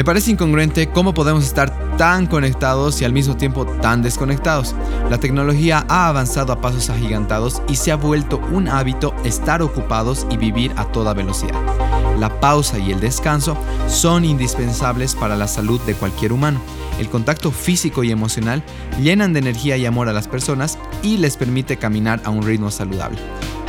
Me parece incongruente cómo podemos estar tan conectados y al mismo tiempo tan desconectados. La tecnología ha avanzado a pasos agigantados y se ha vuelto un hábito estar ocupados y vivir a toda velocidad. La pausa y el descanso son indispensables para la salud de cualquier humano. El contacto físico y emocional llenan de energía y amor a las personas y les permite caminar a un ritmo saludable.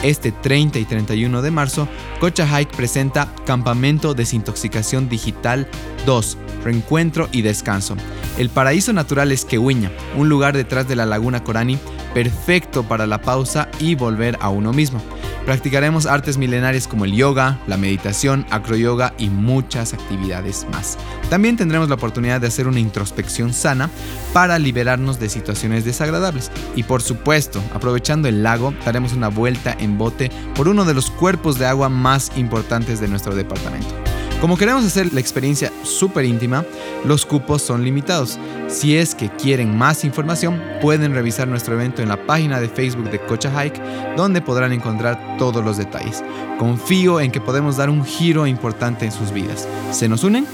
Este 30 y 31 de marzo, Cocha Hike presenta Campamento Desintoxicación Digital 2, Reencuentro y Descanso. El paraíso natural es Quehuiña, un lugar detrás de la laguna Corani perfecto para la pausa y volver a uno mismo. Practicaremos artes milenarias como el yoga, la meditación, acroyoga y muchas actividades más. También tendremos la oportunidad de hacer una introspección sana para liberarnos de situaciones desagradables. Y por supuesto, aprovechando el lago, daremos una vuelta en bote por uno de los cuerpos de agua más importantes de nuestro departamento. Como queremos hacer la experiencia súper íntima, los cupos son limitados. Si es que quieren más información, pueden revisar nuestro evento en la página de Facebook de Cocha Hike, donde podrán encontrar todos los detalles. Confío en que podemos dar un giro importante en sus vidas. ¿Se nos unen?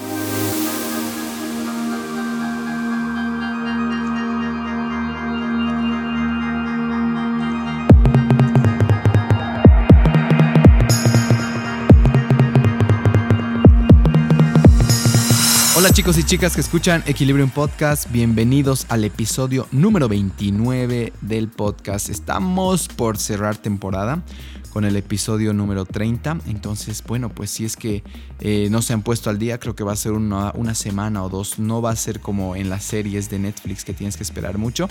Hola chicos y chicas que escuchan Equilibrium Podcast, bienvenidos al episodio número 29 del podcast. Estamos por cerrar temporada con el episodio número 30, entonces bueno, pues si es que eh, no se han puesto al día, creo que va a ser una, una semana o dos, no va a ser como en las series de Netflix que tienes que esperar mucho.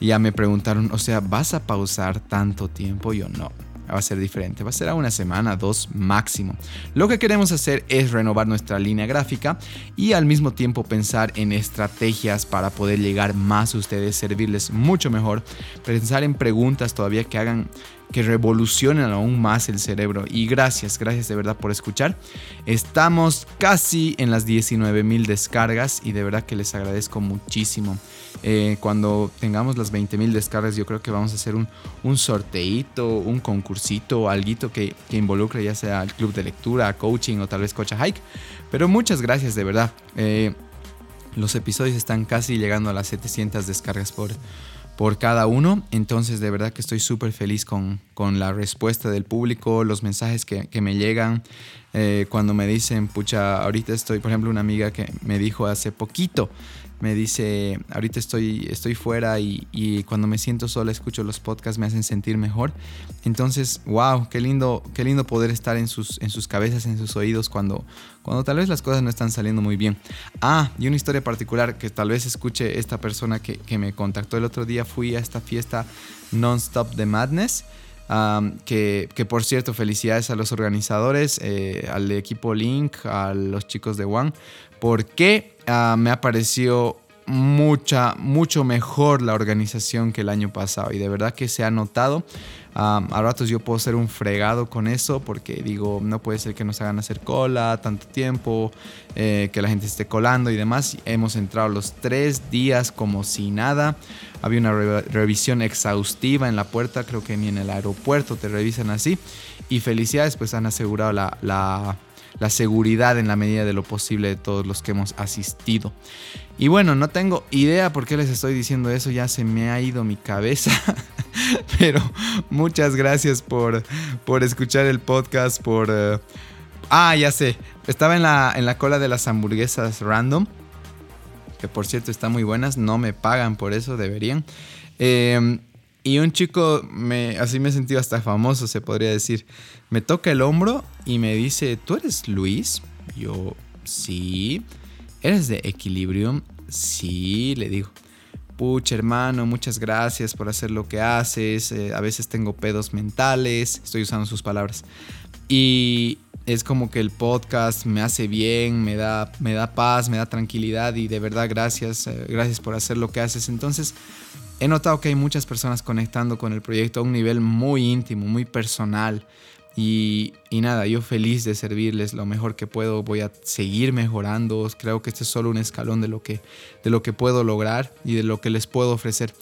Ya me preguntaron, o sea, ¿vas a pausar tanto tiempo? Yo no va a ser diferente. Va a ser a una semana, dos máximo. Lo que queremos hacer es renovar nuestra línea gráfica y al mismo tiempo pensar en estrategias para poder llegar más a ustedes, servirles mucho mejor, pensar en preguntas todavía que hagan que revolucionen aún más el cerebro. Y gracias, gracias de verdad por escuchar. Estamos casi en las 19 mil descargas y de verdad que les agradezco muchísimo. Eh, cuando tengamos las 20 mil descargas, yo creo que vamos a hacer un, un sorteito, un concursito, algo que, que involucre ya sea el club de lectura, coaching o tal vez coach hike. Pero muchas gracias de verdad. Eh, los episodios están casi llegando a las 700 descargas por, por cada uno. Entonces, de verdad que estoy súper feliz con, con, la respuesta del público, los mensajes que, que me llegan. Eh, cuando me dicen, pucha, ahorita estoy, por ejemplo, una amiga que me dijo hace poquito, me dice, ahorita estoy, estoy fuera y, y, cuando me siento sola escucho los podcasts, me hacen sentir mejor. Entonces, wow, qué lindo, qué lindo poder estar en sus, en sus cabezas, en sus oídos cuando, cuando tal vez las cosas no están saliendo muy bien. Ah, y una historia particular que tal vez escuche esta persona que, que me contactó el otro día, fui a esta fiesta Non-Stop de Madness. Que, que, por cierto, felicidades a los organizadores, eh, al equipo Link, a los chicos de One, porque uh, me ha parecido mucha, mucho mejor la organización que el año pasado y de verdad que se ha notado. Um, a ratos yo puedo ser un fregado con eso porque digo, no puede ser que nos hagan hacer cola tanto tiempo, eh, que la gente esté colando y demás. Hemos entrado los tres días como si nada. Había una re revisión exhaustiva en la puerta, creo que ni en el aeropuerto te revisan así. Y felicidades, pues han asegurado la la seguridad en la medida de lo posible de todos los que hemos asistido. Y bueno, no tengo idea por qué les estoy diciendo eso, ya se me ha ido mi cabeza. Pero muchas gracias por, por escuchar el podcast, por... Uh... Ah, ya sé, estaba en la, en la cola de las hamburguesas random, que por cierto están muy buenas, no me pagan por eso, deberían. Eh, y un chico, me, así me sentido hasta famoso, se podría decir. Me toca el hombro y me dice, ¿tú eres Luis? Yo, sí. ¿Eres de Equilibrium? Sí, le digo. Pucha, hermano, muchas gracias por hacer lo que haces. Eh, a veces tengo pedos mentales. Estoy usando sus palabras. Y es como que el podcast me hace bien, me da, me da paz, me da tranquilidad. Y de verdad, gracias. Eh, gracias por hacer lo que haces. Entonces he notado que hay muchas personas conectando con el proyecto a un nivel muy íntimo, muy personal. Y, y, nada, yo feliz de servirles lo mejor que puedo. Voy a seguir mejorando. Creo que este es solo un escalón de lo que, de lo que puedo lograr y de lo que les puedo ofrecer.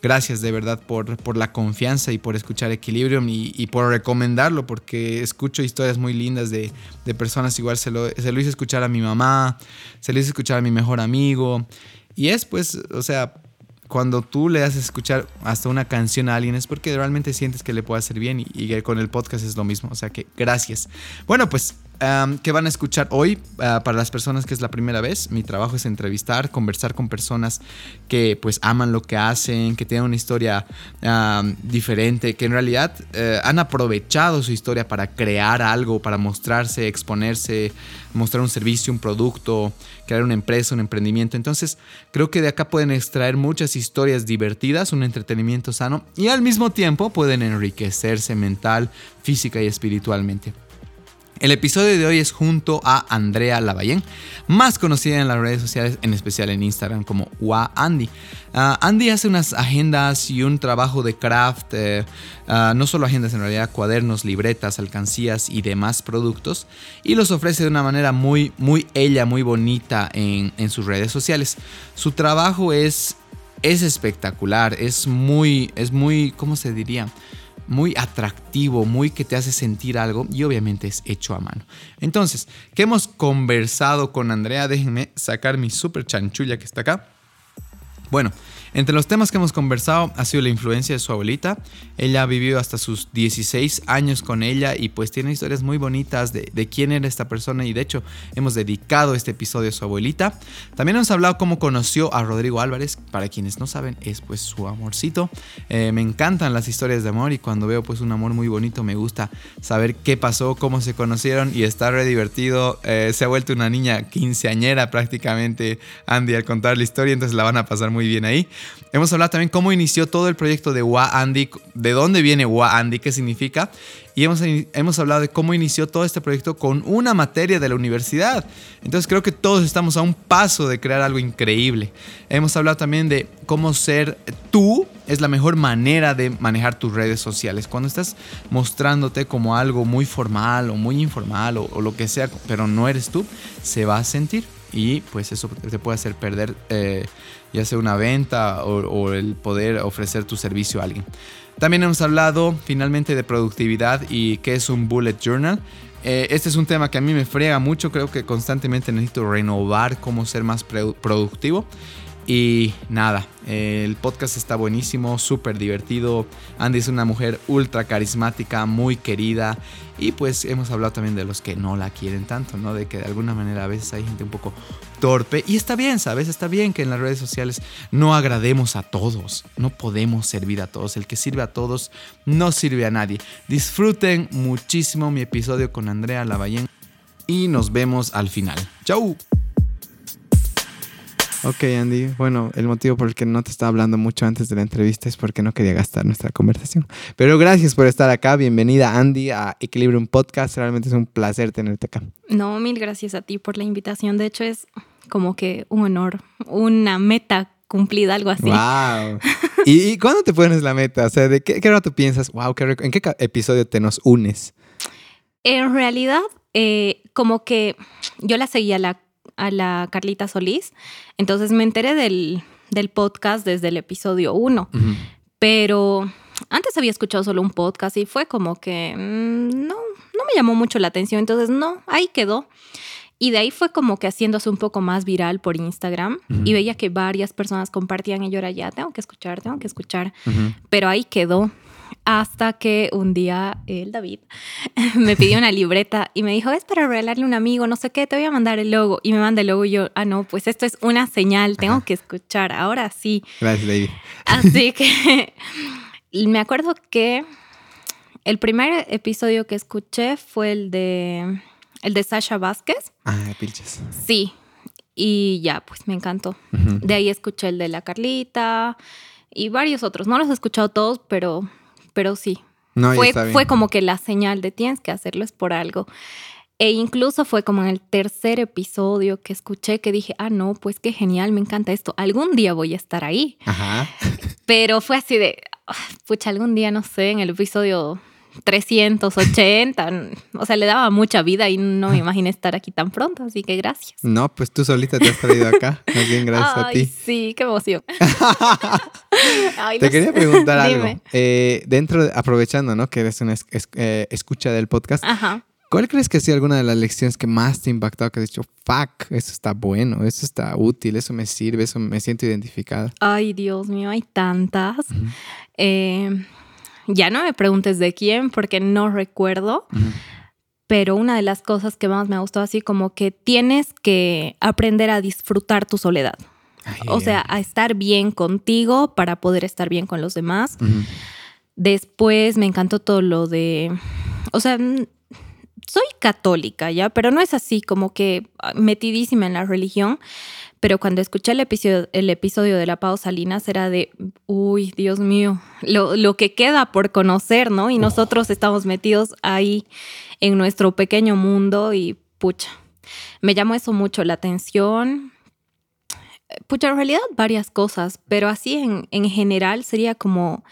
gracias de verdad por, por la confianza y por escuchar Equilibrium y, por recomendarlo, porque escucho historias muy lindas de, de personas. Igual se lo, se lo hice escuchar a mi mamá, se lo hice escuchar a mi mejor amigo. Y es pues, o sea, cuando tú le haces escuchar hasta una canción a alguien es porque realmente sientes que le puede hacer bien y, y, con el podcast es lo mismo. O sea que gracias. Bueno, pues que van a escuchar hoy, ah, para las personas que es la primera vez, mi trabajo es entrevistar, conversar con personas que pues aman lo que hacen, que tienen una historia diferente, que en realidad eh, han aprovechado su historia para crear algo, para mostrarse, exponerse, mostrar un servicio, un producto, crear una empresa, un emprendimiento. Entonces creo que de acá pueden extraer muchas historias divertidas, un entretenimiento sano y al mismo tiempo pueden enriquecerse mental, física y espiritualmente. El episodio de hoy es junto a Andrea Lavallén, más conocida en las redes sociales, en especial en Instagram como Wa Andy. Ah, Andy hace unas agendas y un trabajo de craft, eh, ah, no solo agendas en realidad, cuadernos, libretas, alcancías y demás productos, y los ofrece de una manera muy, muy ella, muy bonita en, en sus redes sociales. Su trabajo es, es espectacular, es muy, es muy, ¿cómo se diría? Muy atractivo, muy que te hace sentir algo y obviamente es hecho a mano. Entonces, ¿qué hemos conversado con Andrea? Déjenme sacar mi super chanchulla que está acá. Bueno, entre los temas que hemos conversado ha sido la influencia de su abuelita. Ella ha vivido hasta sus 16 años con ella y pues tiene historias muy bonitas de, quién era esta persona y de hecho hemos dedicado este episodio a su abuelita. También hemos hablado cómo conoció a Rodrigo Álvarez. Para quienes no saben, es pues su amorcito. Eh, me encantan las historias de amor y cuando veo pues un amor muy bonito me gusta saber qué pasó, cómo se conocieron y está re divertido. Eh, se ha vuelto una niña quinceañera prácticamente Andy al contar la historia, entonces la van a pasar muy bien ahí. Hemos hablado también cómo inició todo el proyecto de Wa Andy, de dónde viene Wa Andy, qué significa. Y hemos, hemos hablado de cómo inició todo este proyecto con una materia de la universidad. Entonces creo que todos estamos a un paso de crear algo increíble. Hemos hablado también de cómo ser tú es la mejor manera de manejar tus redes sociales. Cuando estás mostrándote como algo muy formal o muy informal o, lo que sea, pero no eres tú, se va a sentir y pues eso te puede hacer perder eh, ya sea una venta o, el poder ofrecer tu servicio a alguien. También hemos hablado finalmente de productividad y qué es un bullet journal. Eh, este es un tema que a mí me frega mucho, creo que constantemente necesito renovar cómo ser más productivo. Y nada, el podcast está buenísimo, súper divertido. Andy es una mujer ultra carismática, muy querida. Y pues hemos hablado también de los que no la quieren tanto, ¿no? De que de alguna manera a veces hay gente un poco torpe. Y está bien, ¿sabes? Está bien que en las redes sociales no agrademos a todos. No podemos servir a todos. El que sirve a todos no sirve a nadie. Disfruten muchísimo mi episodio con Andrea Lavallén. Y nos vemos al final. ¡Chau! Ok, Andy. Bueno, el motivo por el que no te estaba hablando mucho antes de la entrevista es porque no quería gastar nuestra conversación. Pero gracias por estar acá. Bienvenida, Andy, a Equilibrium Podcast. Realmente es un placer tenerte acá. No, mil gracias a ti por la invitación. De hecho, es como que un honor, una meta cumplida, algo así. ¡Wow! ¿Y, cuándo te pones la meta? O sea, ¿de qué, qué hora tú piensas? ¡Wow! Qué ¿En qué episodio te nos unes? En realidad, eh, como que yo la seguía la a la Carlita Solís. Entonces me enteré del, podcast desde el episodio 1. Pero antes había escuchado solo un podcast y fue como que mm, no, no me llamó mucho la atención. Entonces, no, ahí quedó. Y de ahí fue como que haciéndose un poco más viral por Instagram y veía que varias personas compartían y yo era ya, tengo que escuchar, tengo que escuchar. Pero ahí quedó hasta que un día el David me pidió una libreta y me dijo, es para regalarle a un amigo, no sé qué, te voy a mandar el logo. Y me manda el logo y yo, ah, no, pues esto es una señal, tengo que escuchar, ahora sí. Gracias, David. Así que me acuerdo que el primer episodio que escuché fue el de, el de Sasha Vázquez. Ah, pilches. Sí, y ya, pues me encantó. De ahí escuché el de la Carlita y varios otros. No los he escuchado todos, pero pero sí. fue, fue como que la señal de tienes que hacerlo es por algo. E incluso fue como en el tercer episodio que escuché que dije, ah, no, pues qué genial, me encanta esto. Algún día voy a estar ahí. Pero fue así de, ah, pucha, algún día, no sé, en el episodio 380. O sea, le daba mucha vida y no me imaginé estar aquí tan pronto, así que gracias. No, pues tú solita te has traído acá. Más bien gracias a ti. Sí, qué emoción. te quería preguntar algo. Eh, dentro, aprovechando, ¿no? Que eres una eh, escucha del podcast. Ajá. ¿Cuál crees que ha sido alguna de las lecciones que más te ha impactado? Que has dicho, fuck, eso está bueno, eso está útil, eso me sirve, eso me siento identificada. Ay, Dios mío, hay tantas. eh, ya no me preguntes de quién porque no recuerdo. Pero una de las cosas que más me gustó así como que tienes que aprender a disfrutar tu soledad. o sea, a estar bien contigo para poder estar bien con los demás. Después me encantó todo lo de, o sea, soy católica ya, pero no es así como que metidísima en la religión. Pero cuando escuché el episodio, el episodio de la Pau Salinas era de, uy, Dios mío, lo, que queda por conocer, ¿no? Y nosotros estamos metidos ahí en nuestro pequeño mundo y pucha, me llamó eso mucho la atención. Pucha, en realidad varias cosas, pero así en, en general sería como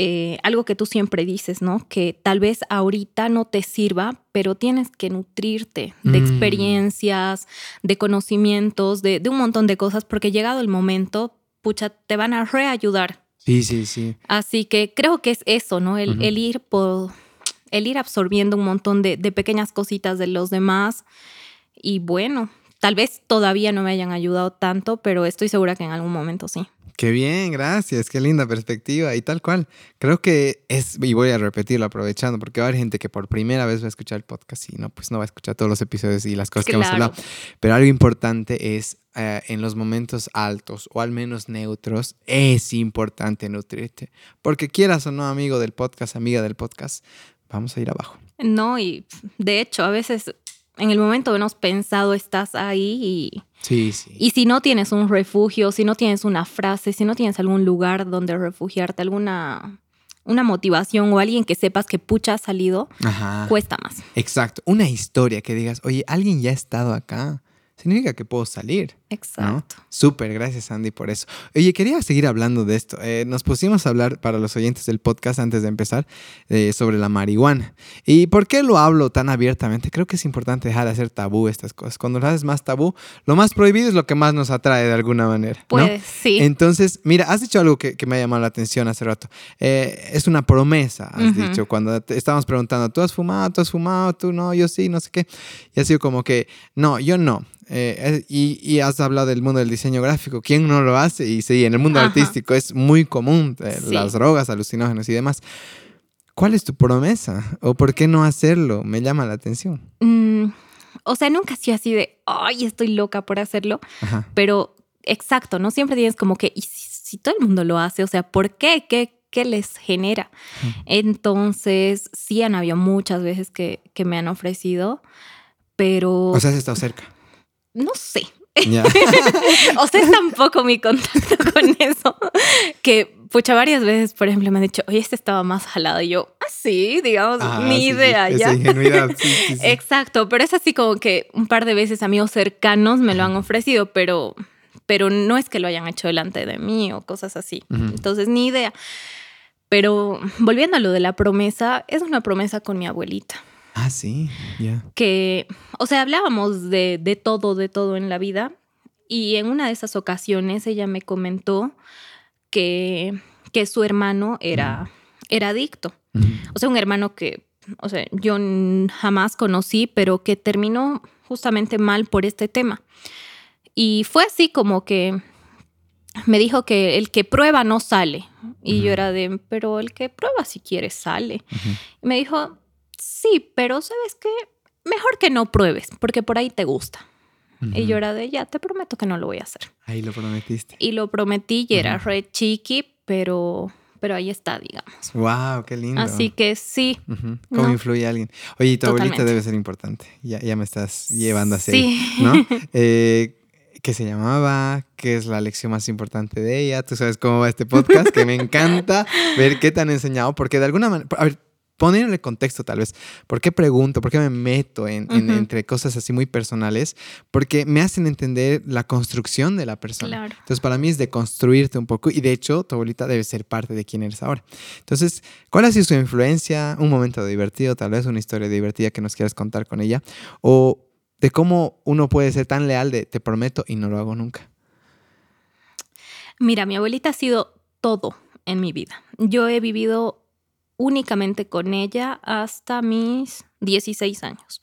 eh, algo que tú siempre dices, ¿no? Que tal vez ahorita no te sirva, pero tienes que nutrirte de mm. experiencias, de conocimientos, de, un montón de cosas, porque llegado el momento, pucha, te van a reayudar. Sí, sí, sí. Así que creo que es eso, ¿no? El, ir por, el ir absorbiendo un montón de, de pequeñas cositas de los demás. Y bueno, tal vez todavía no me hayan ayudado tanto, pero estoy segura que en algún momento sí. Qué bien, gracias, qué linda perspectiva y tal cual. Creo que es, y voy a repetirlo aprovechando, porque va a haber gente que por primera vez va a escuchar el podcast y no, pues no va a escuchar todos los episodios y las cosas que hemos hablado. Pero algo importante es eh, en los momentos altos o al menos neutros, es importante nutrirte. Porque quieras o no, amigo del podcast, amiga del podcast, vamos a ir abajo. No, y de hecho, a veces en el momento menos pensado estás ahí y Sí, sí. Y si no tienes un refugio, si no tienes una frase, si no tienes algún lugar donde refugiarte, alguna una motivación o alguien que sepas que pucha ha salido, cuesta más. Exacto. Una historia que digas, oye, alguien ya ha estado acá significa que puedo salir. Exacto. Súper, gracias Andy por eso. Oye, quería seguir hablando de esto. Eh, nos pusimos a hablar para los oyentes del podcast antes de empezar eh, sobre la marihuana. ¿Y por qué lo hablo tan abiertamente? Creo que es importante dejar de hacer tabú estas cosas. Cuando lo haces más tabú, lo más prohibido es lo que más nos atrae de alguna manera. Pues sí. Entonces, mira, has dicho algo que, me ha llamado la atención hace rato. Eh, es una promesa, has dicho, cuando te estábamos preguntando, ¿tú has fumado? ¿Tú has fumado? ¿Tú no? Yo sí, no sé qué. Y ha sido como que, no, yo no. Eh, y, has hablado del mundo del diseño gráfico. ¿Quién no lo hace? Y sí, en el mundo artístico es muy común eh, las drogas, alucinógenos y demás. ¿Cuál es tu promesa? ¿O por qué no hacerlo? Me llama la atención. Mm, o sea, nunca ha sido así de, ay, estoy loca por hacerlo. Pero exacto, ¿no? Siempre tienes como que, ¿y si, todo el mundo lo hace? O sea, ¿por qué? ¿Qué, qué les genera? Entonces, sí han habido muchas veces que, que me han ofrecido, pero... O sea, has estado cerca no sé. o sea, es tampoco mi contacto con eso. Que, pucha, varias veces, por ejemplo, me han dicho, oye, este estaba más jalado. Y yo, ah, sí, digamos, ah, mi idea ya. Exacto, pero es así como que un par de veces amigos cercanos me lo han ofrecido, pero, pero no es que lo hayan hecho delante de mí o cosas así. Entonces, ni idea. Pero volviendo a lo de la promesa, es una promesa con mi abuelita. Ah, sí, ya. Que, o sea, hablábamos de, de, todo, de todo en la vida. Y en una de esas ocasiones ella me comentó que, que su hermano era, era adicto. O sea, un hermano que, o sea, yo jamás conocí, pero que terminó justamente mal por este tema. Y fue así como que me dijo que el que prueba no sale. Y yo era de, pero el que prueba si quiere sale. Y me dijo, sí, pero ¿sabes qué? Mejor que no pruebes, porque por ahí te gusta. Y yo era de, ya, te prometo que no lo voy a hacer. Ahí lo prometiste. Y lo prometí y era re chiqui, pero, pero ahí está, digamos. Wow, qué lindo. Así que sí. ¿Cómo influye alguien? Oye, tu abuelita debe ser importante. Ya, ya me estás llevando a sí. ¿no? Eh, ¿Qué se llamaba? ¿Qué es la lección más importante de ella? Tú sabes cómo va este podcast, que me encanta ver qué te han enseñado, porque de alguna manera, a ver, poniéndole contexto tal vez. ¿Por qué pregunto? ¿Por qué me meto en, entre cosas así muy personales? Porque me hacen entender la construcción de la persona. Claro. Entonces, para mí es de construirte un poco y de hecho, tu abuelita debe ser parte de quién eres ahora. Entonces, ¿cuál ha sido su influencia? Un momento divertido, tal vez una historia divertida que nos quieras contar con ella o de cómo uno puede ser tan leal de te prometo y no lo hago nunca. Mira, mi abuelita ha sido todo en mi vida. Yo he vivido únicamente con ella hasta mis 16 años.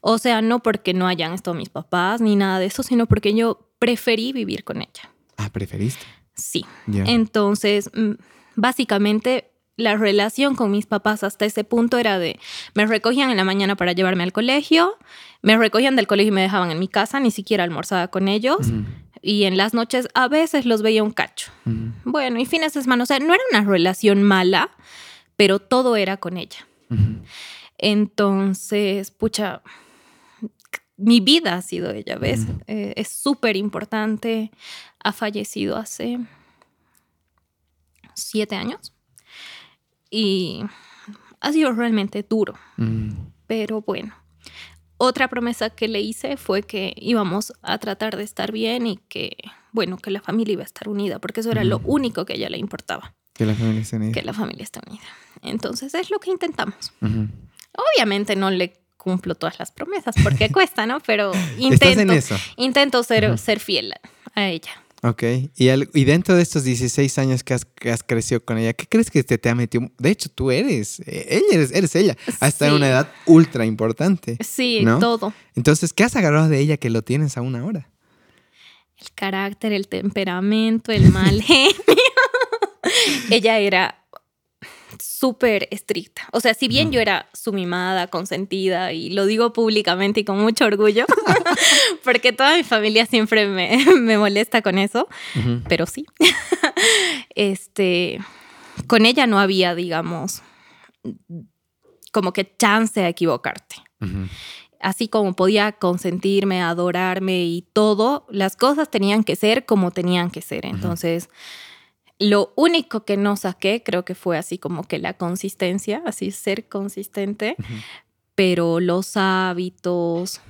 O sea, no porque no hayan estado mis papás ni nada de eso, sino porque yo preferí vivir con ella. Ah, preferiste. Sí. Entonces, mm, básicamente, la relación con mis papás hasta ese punto era de, me recogían en la mañana para llevarme al colegio, me recogían del colegio y me dejaban en mi casa, ni siquiera almorzaba con ellos, y en las noches a veces los veía un cacho. Bueno, y fines de semana, o sea, no era una relación mala, pero todo era con ella. Entonces, pucha, mi vida ha sido ella, ¿ves? Eh, es súper importante. Ha fallecido hace siete años y ha sido realmente duro, Mm, pero bueno. Otra promesa que le hice fue que íbamos a tratar de estar bien y que, bueno, que la familia iba a estar unida, porque eso era lo Ujú. único que a ella le importaba, Que la familia esté unida. que la familia esté unida. Entonces es lo que intentamos. Obviamente no le cumplo todas las promesas porque cuesta, ¿no? Pero intento, intento ser, ser fiel a ella. Ok. Y, al- y dentro de estos 16 años que has, que has crecido con ella, ¿qué crees que te, te ha metido? De hecho, tú eres, eh, ella eres, eres ella. Hasta en Sí. una edad ultra importante. Sí, ¿No? todo. Entonces, ¿qué has agarrado de ella que lo tienes aún ahora? El carácter, el temperamento, el mal genio. ella era súper estricta. O sea, si bien yo era su mimada, consentida, y lo digo públicamente y con mucho orgullo, porque toda mi familia siempre me, me molesta con eso, pero sí. este, con ella no había, digamos, como que chance a equivocarte. Así como podía consentirme, adorarme y todo, las cosas tenían que ser como tenían que ser. Entonces, lo único que no saqué creo que fue así como que la consistencia, así ser consistente, pero los hábitos,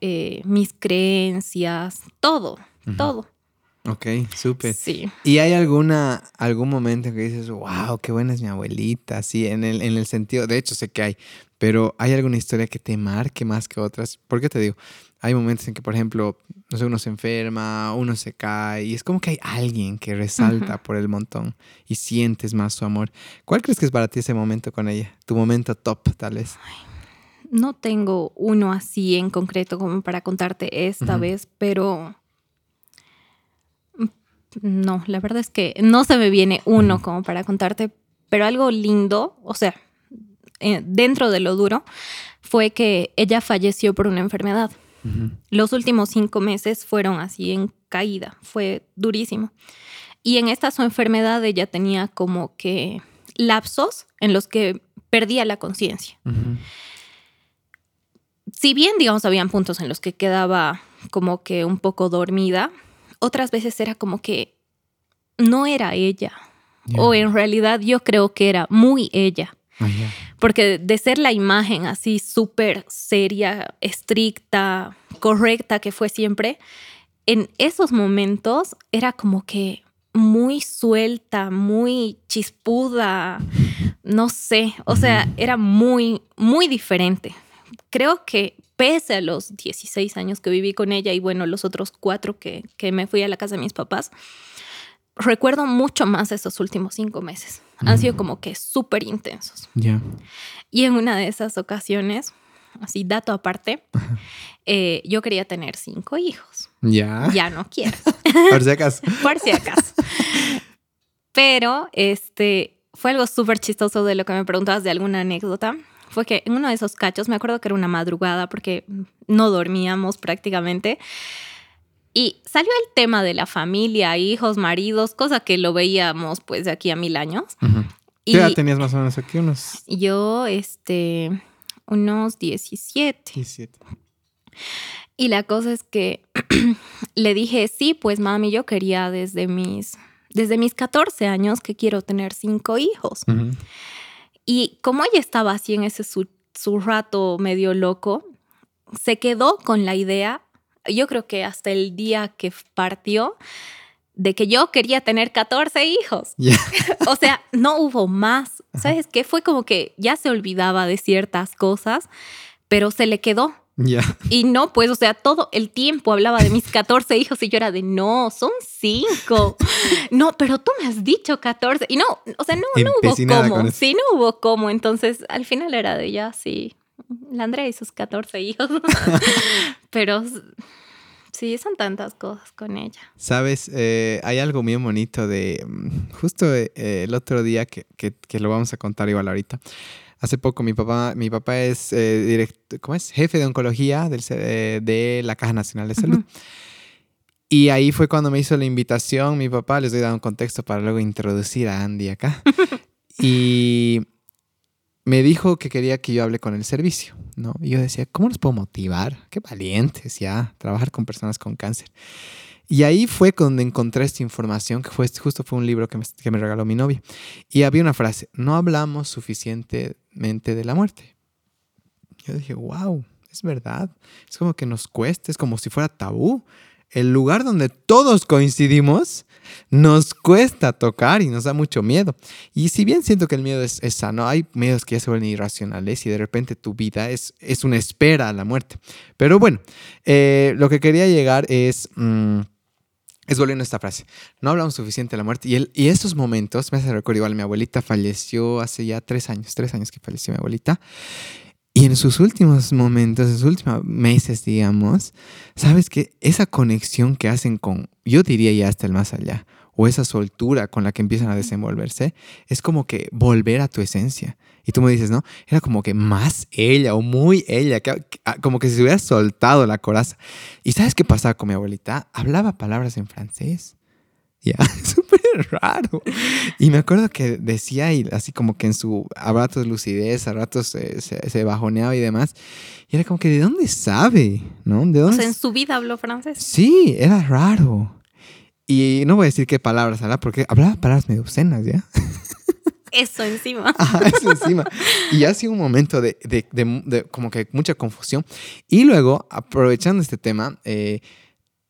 eh, mis creencias, todo, todo. Ok, súper. Sí. ¿Y hay alguna, algún momento que dices, wow, qué buena es mi abuelita? Sí, en el, en el sentido, de hecho sé que hay, pero ¿hay alguna historia que te marque más que otras? ¿Por qué te digo? Hay momentos en que, por ejemplo, no sé, uno se enferma, uno se cae, y es como que hay alguien que resalta por el montón y sientes más su amor. ¿Cuál crees que es para ti ese momento con ella? Tu momento top, tal vez. No tengo uno así en concreto como para contarte esta vez, pero mm, no, la verdad es que no se me viene uno como para contarte, pero algo lindo, o sea, eh, dentro de lo duro, fue que ella falleció por una enfermedad. Los últimos cinco meses fueron así en caída, fue durísimo. Y en esta su enfermedad ella tenía como que lapsos en los que perdía la conciencia si bien, digamos, habían puntos en los que quedaba como que un poco dormida, otras veces era como que no era ella. O en realidad yo creo que era muy ella. Ah. Porque de ser la imagen así súper seria, estricta, correcta que fue siempre, en esos momentos era como que muy suelta, muy chispuda, no sé, o sea, era muy, muy diferente. Creo que pese a los 16 años que viví con ella y bueno, los otros cuatro que, que me fui a la casa de mis papás, recuerdo mucho más esos últimos cinco meses. Han sido Ujú. como que súper intensos. Ya. Y en una de esas ocasiones, así dato aparte, eh, yo quería tener cinco hijos. Ya. Ya no quiero, Por si acaso. por si acaso. Pero este fue algo súper chistoso de lo que me preguntabas de alguna anécdota. Fue que en uno de esos cachos, me acuerdo que era una madrugada porque no dormíamos prácticamente. Y salió el tema de la familia, hijos, maridos, cosa que lo veíamos pues de aquí a mil años. Ujú. ¿Qué Y edad tenías más o menos aquí? Unos yo, este, unos 17. 17. Y la cosa es que le dije, sí, pues mami, yo quería desde mis, desde mis 14 años que quiero tener cinco hijos. Y como ella estaba así en ese su, su rato medio loco, se quedó con la idea, yo creo que hasta el día que partió, de que yo quería tener 14 hijos. O sea, no hubo más. ¿Sabes qué? Fue como que ya se olvidaba de ciertas cosas, pero se le quedó. Ya. Y no, pues, o sea, todo el tiempo hablaba de mis 14 hijos y yo era de, no, son 5. No, pero tú me has dicho 14. Y no, o sea, no, no hubo cómo. Sí, no hubo cómo. Entonces, al final era de ya, sí, la Andrea y sus 14 hijos. pero sí, son tantas cosas con ella. Sabes, Eh, hay algo bien bonito de mm, justo eh, el otro día que, que- que lo vamos a contar igual ahorita. Hace poco mi papá, mi papá es, eh, direct- ¿cómo es? jefe de oncología del, eh, de la Caja Nacional de Salud. Ujú. Y ahí fue cuando me hizo la invitación mi papá, les doy dando un contexto para luego introducir a Andy acá. y me dijo que quería que yo hable con el servicio, ¿no? Y yo decía, ¿cómo los puedo motivar? Qué valientes ya, trabajar con personas con cáncer. Y ahí fue donde encontré esta información, que fue justo fue un libro que me, que me regaló mi novia. Y había una frase, no hablamos suficientemente de la muerte. Yo dije, wow, es verdad. Es como que nos cuesta, es como si fuera tabú. El lugar donde todos coincidimos nos cuesta tocar y nos da mucho miedo. Y si bien siento que el miedo es, es sano, hay miedos que ya se vuelven irracionales y de repente tu vida es, es una espera a la muerte. Pero bueno, eh, lo que quería llegar es... mm, es volviendo a esta frase. No hablamos suficiente de la muerte. Y, el, y estos momentos, me hace recordar igual, mi abuelita falleció hace ya tres años, tres años que falleció mi abuelita. Y en sus últimos momentos, en sus últimos meses, digamos, sabes que esa conexión que hacen con, yo diría ya hasta el más allá, o esa soltura con la que empiezan a desenvolverse, es como que volver a tu esencia. Y tú me dices, ¿no? Era como que más ella o muy ella, que, que- ah, como que se hubiera soltado la coraza. ¿Y sabes qué pasaba con mi abuelita? Hablaba palabras en francés. Ya, súper raro. Y me acuerdo que decía, y así como que en su, a ratos lucidez, a ratos se, se- se bajoneaba y demás. Y era como que, ¿de dónde sabe? ¿No? ¿De O dónde? sea, en su vida habló francés. Sí, era raro. Y no voy a decir qué palabras hablaba, porque hablaba palabras medio obscenas, ¿ya? Eso encima. Ajá, eso encima. Y ha sido un momento de, de- de- de como que mucha confusión. Y luego, aprovechando este tema, eh,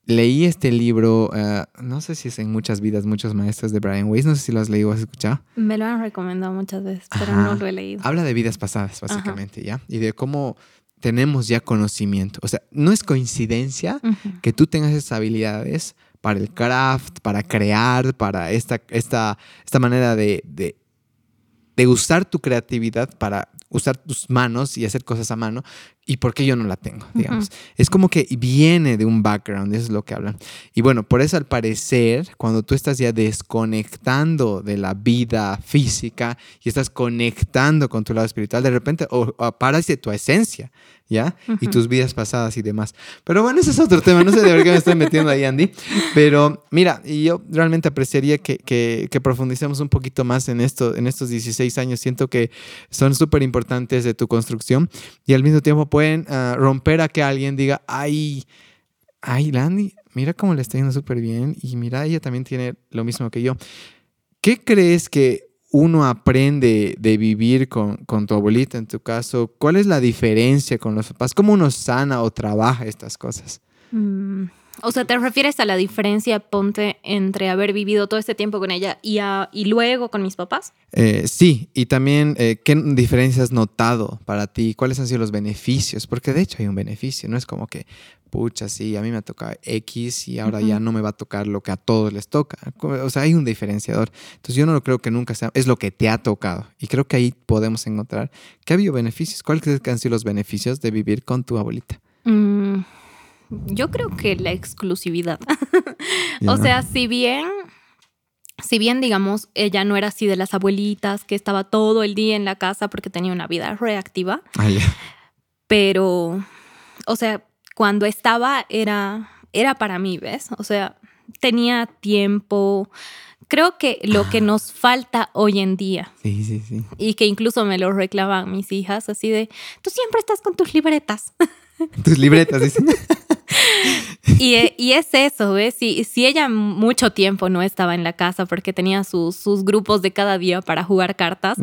leí este libro, eh, no sé si es en Muchas vidas, muchos maestros de Brian Weiss, no sé si lo has leído o has escuchado. Me lo han recomendado muchas veces, pero no lo he leído. Habla de vidas pasadas, básicamente, ¿ya? Y de cómo tenemos ya conocimiento. O sea, no es coincidencia que tú tengas esas habilidades para el craft, para crear, para esta, esta, esta manera de, de, de usar tu creatividad para usar tus manos y hacer cosas a mano. ¿Y por qué yo no la tengo? Digamos. Es como que viene de un background, eso es lo que hablan. Y bueno, por eso al parecer, cuando tú estás ya desconectando de la vida física y estás conectando con tu lado espiritual, de repente o, o aparece tu esencia, ¿ya? Y tus vidas pasadas y demás. Pero bueno, ese es otro tema, no sé de por qué me estoy metiendo ahí, Andy. Pero mira, y yo realmente apreciaría que, que, que profundicemos un poquito más en, esto, en estos 16 años. Siento que son súper importantes de tu construcción y al mismo tiempo pueden ah, romper a que alguien diga, ay, ay, Landy, mira cómo le está yendo súper bien y mira, ella también tiene lo mismo que yo. ¿Qué crees que uno aprende de vivir con, tu abuelita en tu caso? ¿Cuál es la diferencia con los papás? ¿Cómo uno sana o trabaja estas cosas? Mm, O sea, ¿te refieres a la diferencia, ponte, entre haber vivido todo este tiempo con ella y, a- y luego con mis papás? Eh, sí, y también, eh, ¿qué diferencia has notado para ti? ¿Cuáles han sido los beneficios? Porque de hecho hay un beneficio, no es como que, pucha, sí, a mí me toca X y ahora ya no me va a tocar lo que a todos les toca. O sea, hay un diferenciador. Entonces yo no creo que nunca sea, es lo que te ha tocado. Y creo que ahí podemos encontrar que ha habido beneficios. ¿Cuáles han sido los beneficios de vivir con tu abuelita? Mm, yo creo que la exclusividad. o sea, si bien, si bien, digamos, ella no era así de las abuelitas que estaba todo el día en la casa porque tenía una vida reactiva, Ah, pero, o sea, cuando estaba era, era para mí, ¿ves? O sea, tenía tiempo. Creo que lo que nos falta hoy en día, Sí, sí, sí. y que incluso me lo reclaman mis hijas, así de, tú siempre estás con tus libretas. Tus libretas, dicen. y, eh, y, es eso, ¿ves? Si, si ella mucho tiempo no estaba en la casa porque tenía sus, sus grupos de cada día para jugar cartas,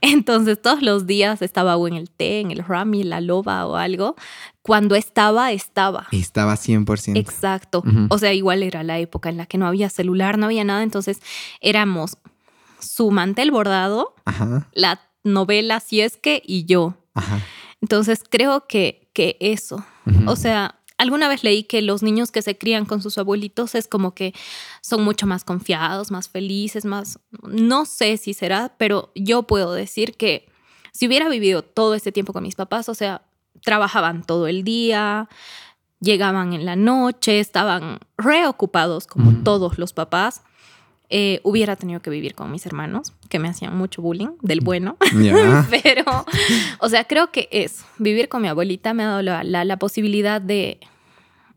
entonces todos los días estaba o en el té, en el rami, la loba o algo. Cuando estaba, estaba. Estaba 100%. Exacto. O sea, igual era la época en la que no había celular, no había nada, entonces éramos su mantel bordado, la novela Si es que y yo. Entonces creo que, que eso, o sea, alguna vez leí que los niños que se crían con sus abuelitos es como que son mucho más confiados, más felices, más, no sé si será, pero yo puedo decir que si hubiera vivido todo este tiempo con mis papás, o sea, trabajaban todo el día, llegaban en la noche, estaban reocupados como todos los papás. Eh, hubiera tenido que vivir con mis hermanos, que me hacían mucho bullying, del bueno. Pero, o sea, creo que es, vivir con mi abuelita me ha dado la, la, posibilidad de,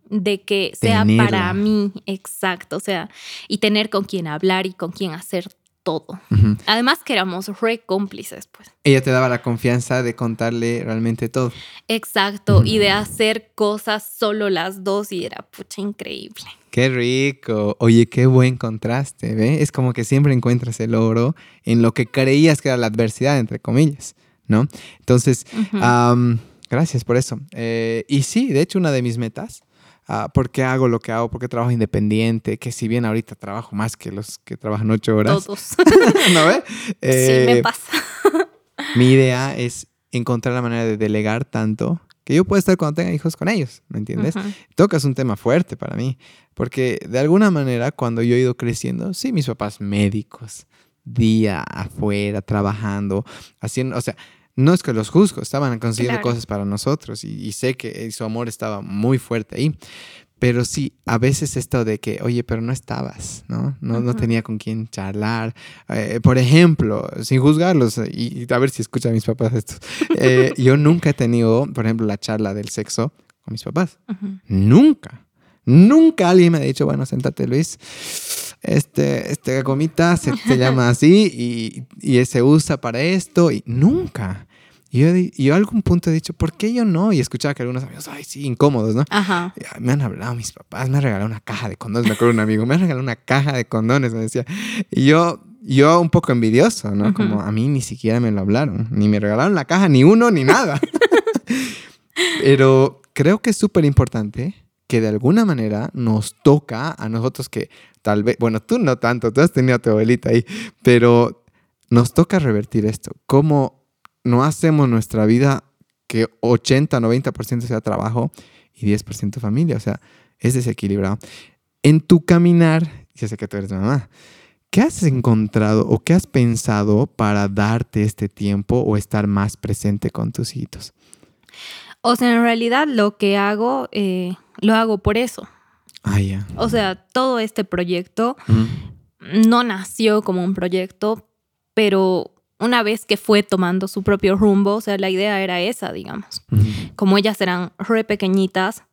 de que sea para mí, exacto, o sea, y tener con quién hablar y con quién hacer todo. Además que éramos re cómplices, pues. Ella te daba la confianza de contarle realmente todo. Exacto, y de hacer cosas solo las dos y era pucha increíble. Qué rico. Oye, qué buen contraste, ¿ve? Es como que siempre encuentras el oro en lo que creías que era la adversidad, entre comillas, ¿no? Entonces, gracias por eso. Eh, y sí, de hecho, una de mis metas uh, por qué hago lo que hago, por qué trabajo independiente, que si bien ahorita trabajo más que los que trabajan ocho horas. Todos. ¿No ve? sí, me eh, pasa. mi idea es encontrar la manera de delegar tanto que yo pueda estar cuando tenga hijos con ellos, ¿me entiendes? Tocas un tema fuerte para mí, porque de alguna manera cuando yo he ido creciendo, sí, mis papás médicos, día afuera, trabajando, haciendo, o sea, no es que los juzgo, estaban consiguiendo cosas para nosotros y, sé que su amor estaba muy fuerte ahí. Pero sí, a veces esto de que, oye, pero no estabas, ¿no? No, no tenía con quién charlar. Eh, por ejemplo, sin juzgarlos, y, a ver si escuchan mis papás esto. Eh, yo nunca he tenido, por ejemplo, la charla del sexo con mis papás. Nunca. Nunca alguien me ha dicho, bueno, sentate Luis, este, este gomita se, llama así y, y, se usa para esto y nunca. Y yo, yo a algún punto he dicho, ¿por qué yo no? Y escuchaba que algunos amigos, ay, sí, incómodos, ¿no? Ajá. me han hablado mis papás, me han regalado una caja de condones. Me acuerdo un amigo, me han regalado una caja de condones, me decía. Y yo, yo un poco envidioso, ¿no? Como a mí ni siquiera me lo hablaron, ni me regalaron la caja, ni uno, ni nada. Pero creo que es súper importante que de alguna manera nos toca a nosotros que tal vez, bueno, tú no tanto, tú has tenido a tu abuelita ahí, pero nos toca revertir esto. ¿Cómo no hacemos nuestra vida que 80, 90% sea trabajo y 10% familia? O sea, es desequilibrado. En tu caminar, ya sé que tú eres mamá, ¿qué has encontrado o qué has pensado para darte este tiempo o estar más presente con tus hijos? O sea, en realidad lo que hago, eh, lo hago por eso. Ah, ya. O sea, todo este proyecto no nació como un proyecto, pero una vez que fue tomando su propio rumbo, o sea, la idea era esa, digamos. Como ellas eran re pequeñitas,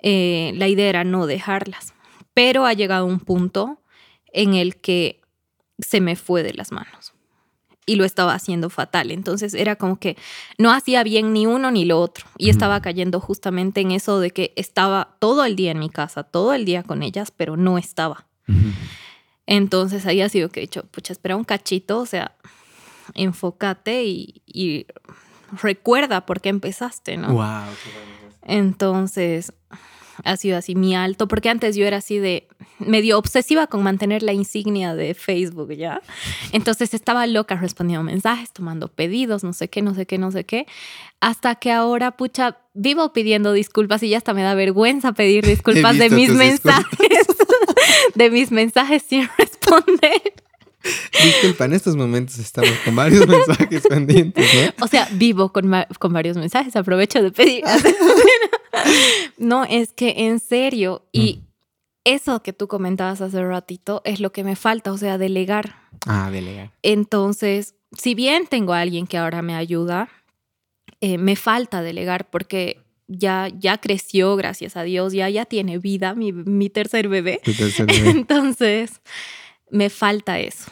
eh, la idea era no dejarlas. Pero ha llegado un punto en el que se me fue de las manos y lo estaba haciendo fatal. Entonces era como que no hacía bien ni uno ni lo otro. Y estaba cayendo justamente en eso de que estaba todo el día en mi casa, todo el día con ellas, pero no estaba. Entonces ahí ha sido que he dicho, pucha, espera un cachito, o sea, enfócate y, recuerda por qué empezaste, ¿no? Wow, Entonces, ha sido así mi alto, porque antes yo era así de medio obsesiva con mantener la insignia de Facebook, ¿ya? Entonces estaba loca respondiendo mensajes, tomando pedidos, no sé qué, no sé qué, no sé qué, hasta que ahora, pucha, vivo pidiendo disculpas y ya hasta me da vergüenza pedir disculpas de mis mensajes, de mis mensajes sin responder. Disculpa, en estos momentos estamos con varios mensajes pendientes, ¿no? O sea, vivo con, con varios mensajes, aprovecho de pedir. no, es que en serio, y mm. eso que tú comentabas hace ratito es lo que me falta, o sea, delegar. Ah, delegar. Entonces, si bien tengo a alguien que ahora me ayuda, eh, me falta delegar porque ya, ya creció, gracias a Dios, ya, ya tiene vida mi, mi tercer bebé. tercer bebé. Entonces, me falta eso.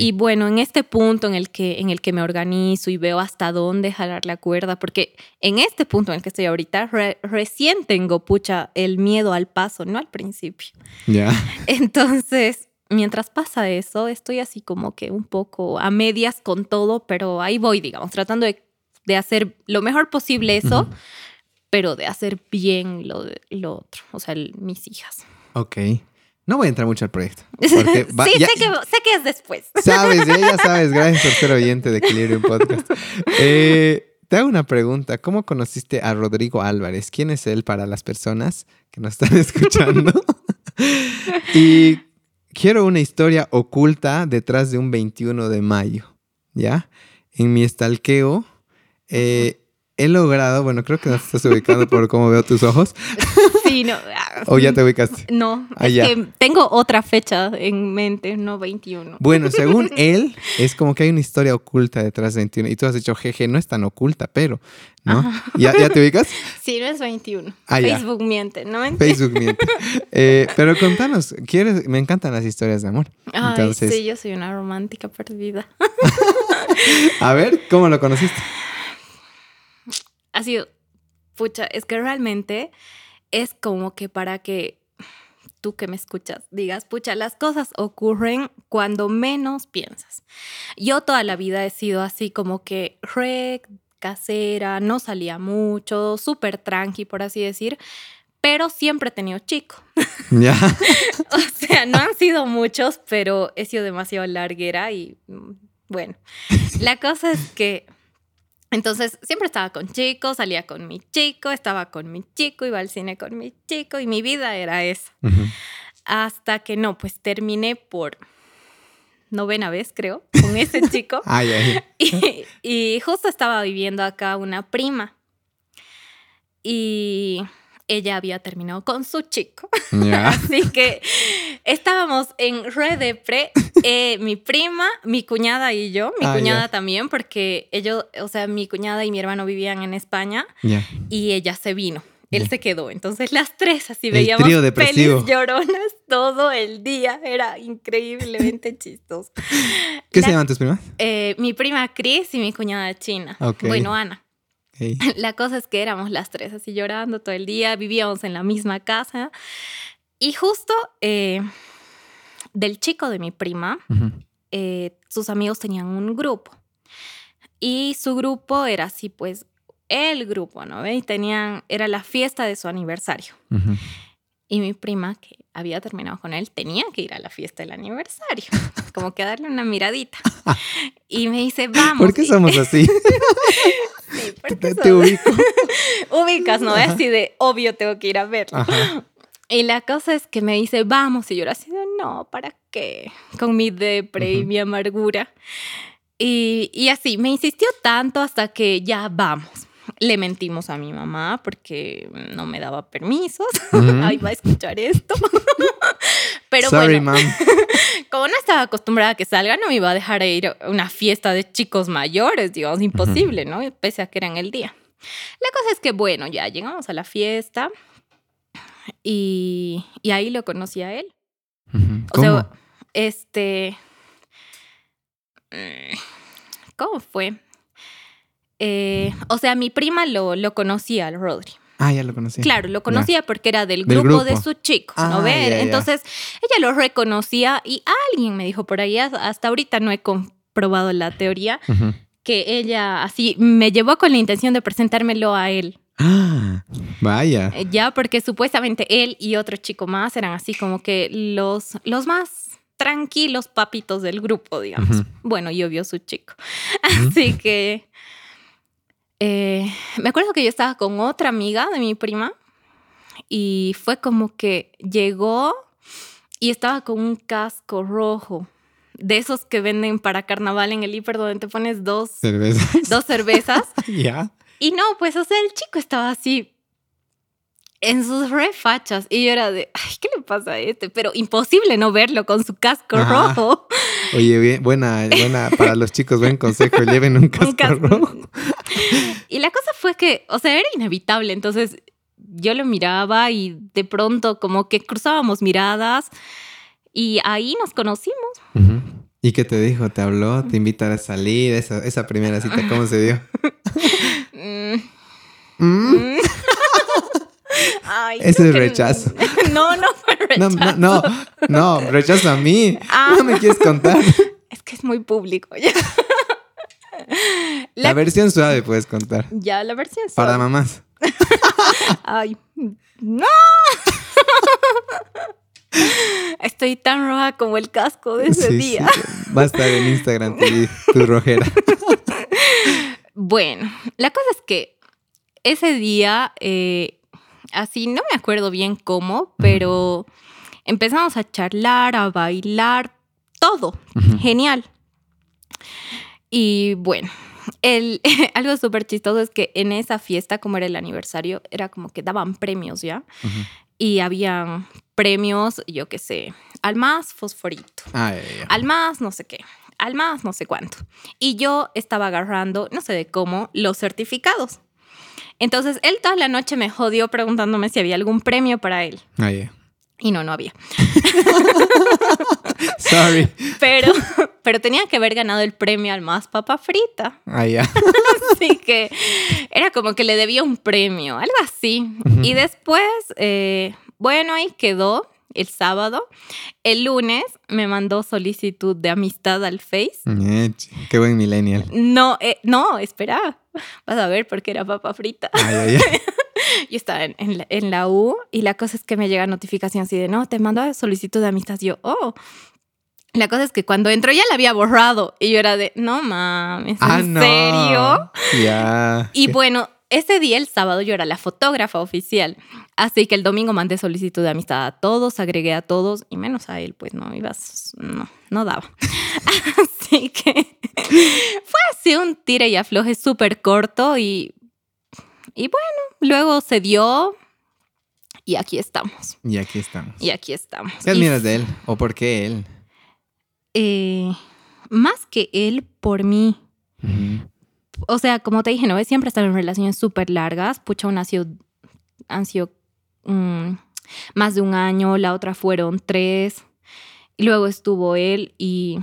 Y bueno, en este punto en el, que, en el que me organizo y veo hasta dónde jalar la cuerda, porque en este punto en el que estoy ahorita, re- recién tengo, pucha, el miedo al paso, no al principio. Ya. Entonces, mientras pasa eso, estoy así como que un poco a medias con todo, pero ahí voy, digamos, tratando de, de hacer lo mejor posible eso, pero de hacer bien lo, lo otro, o sea, el- mis hijas. Ok. No voy a entrar mucho al proyecto. Porque va- sí, ya- sé, que, sé que es después. Sabes, ya, ya sabes. Gracias por ser oyente de Equilibrium Podcast. Eh, te hago una pregunta. ¿Cómo conociste a Rodrigo Álvarez? ¿Quién es él para las personas que nos están escuchando? y quiero una historia oculta detrás de un 21 de mayo. ¿Ya? En mi estalqueo eh, he logrado, bueno, creo que no te estás ubicando por cómo veo tus ojos. Sí, no. ah, ¿O ya te ubicaste? No, Ah, es ya. que tengo otra fecha en mente, no 21. Bueno, según él, es como que hay una historia oculta detrás de 21. Y tú has dicho, jeje, no es tan oculta, pero, ¿no? ¿Ya, ya te ubicas? Sí, no es 21. Ah. Facebook miente, ¿no? Facebook miente. Eh, pero contanos, ¿quieres? Me encantan las historias de amor. Ay, Entonces, sí, yo soy una romántica perdida. a ver, ¿cómo lo conociste? Ha sido, pucha, es que realmente es como que para que tú que me escuchas digas, pucha, las cosas ocurren cuando menos piensas. Yo toda la vida he sido así como que re casera, no salía mucho, súper tranqui, por así decir, pero siempre he tenido chico. Ya. O sea, no han sido muchos, pero he sido demasiado larguera y mm, bueno, la cosa es que entonces siempre estaba con chicos, salía con mi chico, estaba con mi chico, iba al cine con mi chico y mi vida era esa. Hasta que no, pues terminé por novena vez, creo, con ese chico. Ay, ay. Y, y justo estaba viviendo acá una prima. Y ella había terminado con su chico. Así que estábamos en red de pre, eh, mi prima, mi cuñada y yo, mi Ah, cuñada también, porque ellos, o sea, mi cuñada y mi hermano vivían en España y ella se vino. Él se quedó. Entonces las tres así El veíamos pelis lloronas todo el día. Era increíblemente chistoso. ¿Qué La- se llaman tus primas? Eh, mi prima Chris y mi cuñada China. Ok. Bueno, Ana. Ok. La cosa es que éramos las tres así llorando todo el día, vivíamos en la misma casa. Y justo eh, del chico de mi prima, Ujú. eh, sus amigos tenían un grupo. Y su grupo era así, pues, el grupo, ¿no? Y tenían, era la fiesta de su aniversario. Ujú. Y mi prima, que había terminado con él, tenía que ir a la fiesta del aniversario, como que darle una miradita. Y me dice, vamos. ¿Por qué somos así? Sí, porque Te, son- ubico. ubicas, ¿no? Es así de obvio tengo que ir a verlo. Ajá. Y la cosa es que me dice, vamos. Y yo era así de, no, ¿para qué? Con mi depre y mi amargura. Y, y así, me insistió tanto hasta que ya vamos. Le mentimos a mi mamá porque no me daba permisos. Ujú. Ay, va a escuchar esto. Pero Sorry, bueno, mom. como no estaba acostumbrada a que salga, no me iba a dejar ir a una fiesta de chicos mayores, digamos, imposible, ¿no? Pese a que era en el día. La cosa es que, bueno, ya llegamos a la fiesta y, y ahí lo conocí a él. O sea, este... mm, ¿Cómo fue? Eh, o sea, mi prima lo, lo conocía al Rodri. ah, ya lo conocí. Claro, lo conocía porque era del Del grupo, de su chico, Ah, ¿no ve? ya, ya. Entonces, ella lo reconocía y alguien me dijo por ahí, hasta ahorita no he comprobado la teoría, que ella así me llevó con la intención de presentármelo a él, Ah, vaya. eh, ya porque supuestamente él y otro chico más eran así como que los, los más tranquilos papitos del grupo, digamos. Bueno, y obvio su chico. Así que eh, me acuerdo que yo estaba con otra amiga de mi prima y fue como que llegó y estaba con un casco rojo. De esos que venden para carnaval en el hiper donde te pones dos, Cerveza. dos cervezas. ya. Y no, pues, o sea, el chico estaba así en sus refachas. Y yo era de, ay, ¿qué le pasa a este? Pero imposible no verlo con su casco Ajá. rojo. Oye, bien, buena, buena para los chicos, buen consejo, lleven un casco cas- rojo. Y la cosa fue que, o sea, era inevitable. Entonces yo lo miraba y de pronto como que cruzábamos miradas Y ahí nos conocimos. ¿Y qué te dijo? ¿Te habló? ¿Te invitó a salir? Esa, esa primera cita, ¿cómo se dio? Mm, Mm. Ay, Ese es rechazo. No, no fue No, rechazo. no, no, no, rechazo a mí. Ah. No me quieres contar. Es que es muy público. ya. La La- versión suave puedes contar. ya la versión Para suave. mamás. Ay, no. Estoy tan roja como el casco de ese Sí, día. sí. Va a estar en Instagram tu, tu rojera. Bueno, la cosa es que ese día, eh, así no me acuerdo bien cómo, pero empezamos a charlar, a bailar, todo. Genial. Y bueno, el, algo súper chistoso es que en esa fiesta, como era el aniversario, era como que daban premios ya. Y habían premios, yo qué sé, al más fosforito, Ah, al más no sé qué, al más no sé cuánto. Y yo estaba agarrando, no sé de cómo, los certificados. Entonces él toda la noche me jodió preguntándome si había algún premio para él. Ya. Y no, no había. Sorry. Pero, pero tenía que haber ganado el premio al más papa frita. Ah, ya. Así que era como que le debía un premio, algo así. Y después, eh, bueno, ahí quedó el sábado. El lunes me mandó solicitud de amistad al Face. Qué buen millennial. No, eh, no, espera. Vas a ver porque era papa frita. Yo estaba en, en la, en la U y la cosa es que me llega notificación así de, no, te mando solicitud de amistad. Yo, oh. La cosa es que cuando entro ya la había borrado y yo era de, no mames, ¿en Ah, no. serio? Ya. Y bueno, ese día, el sábado, yo era la fotógrafa oficial. Así que el domingo mandé solicitud de amistad a todos, agregué a todos y menos a él, pues no ibas, no, no daba. Así que fue así un tire y afloje súper corto y, y bueno, luego se dio y aquí estamos. Y aquí estamos. Y aquí estamos. ¿Qué Y, admiras de él? ¿O por qué él? eh, más que él, por mí. O sea, como te dije, no siempre estar en relaciones súper largas. Pucha, una ha sido, han sido mm, más de un año, la otra fueron tres. Y luego estuvo él y,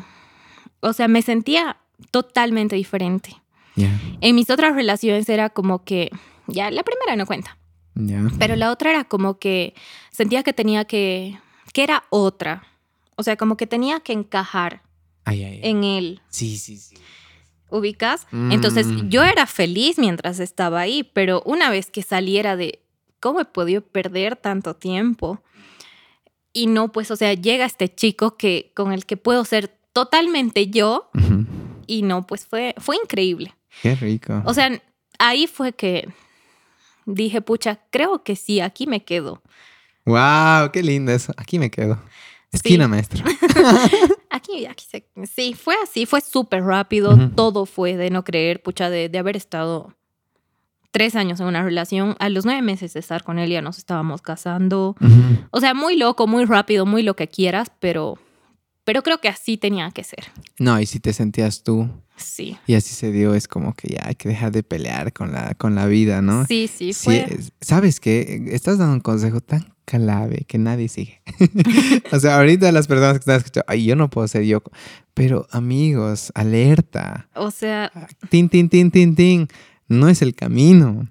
o sea, me sentía totalmente diferente. Ya. En mis otras relaciones era como que, ya, la primera no cuenta, Ya. pero la otra era como que sentía que tenía que, que era otra. O sea, como que tenía que encajar Ay, ay, ay. en él. Sí, sí, sí. Ubicas. Entonces Mm. yo era feliz mientras estaba ahí, pero una vez que saliera de cómo he podido perder tanto tiempo y no, pues, o sea, llega este chico que con el que puedo ser totalmente yo y no, pues fue fue increíble. Qué rico. O sea, ahí fue que dije, pucha, creo que sí, aquí me quedo. wow, qué lindo eso. Aquí me quedo. Esquina, maestro. Aquí, aquí se, sí, fue así, fue súper rápido, todo fue de no creer, pucha, de, de haber estado tres años en una relación, a los nueve meses de estar con él ya nos estábamos casando, o sea, muy loco, muy rápido, muy lo que quieras, pero, pero creo que así tenía que ser, No, y si te sentías tú sí, y así se dio, es como que ya hay que dejar de pelear con la, con la vida, ¿no? sí, sí, Sí, fue, es- ¿Sabes qué? Estás dando un consejo tan clave que nadie sigue. o sea, ahorita las personas que están escuchando, ay, yo no puedo ser yo. Pero amigos, alerta. o sea, Tin, tin, tin, tin, tin. No es el camino.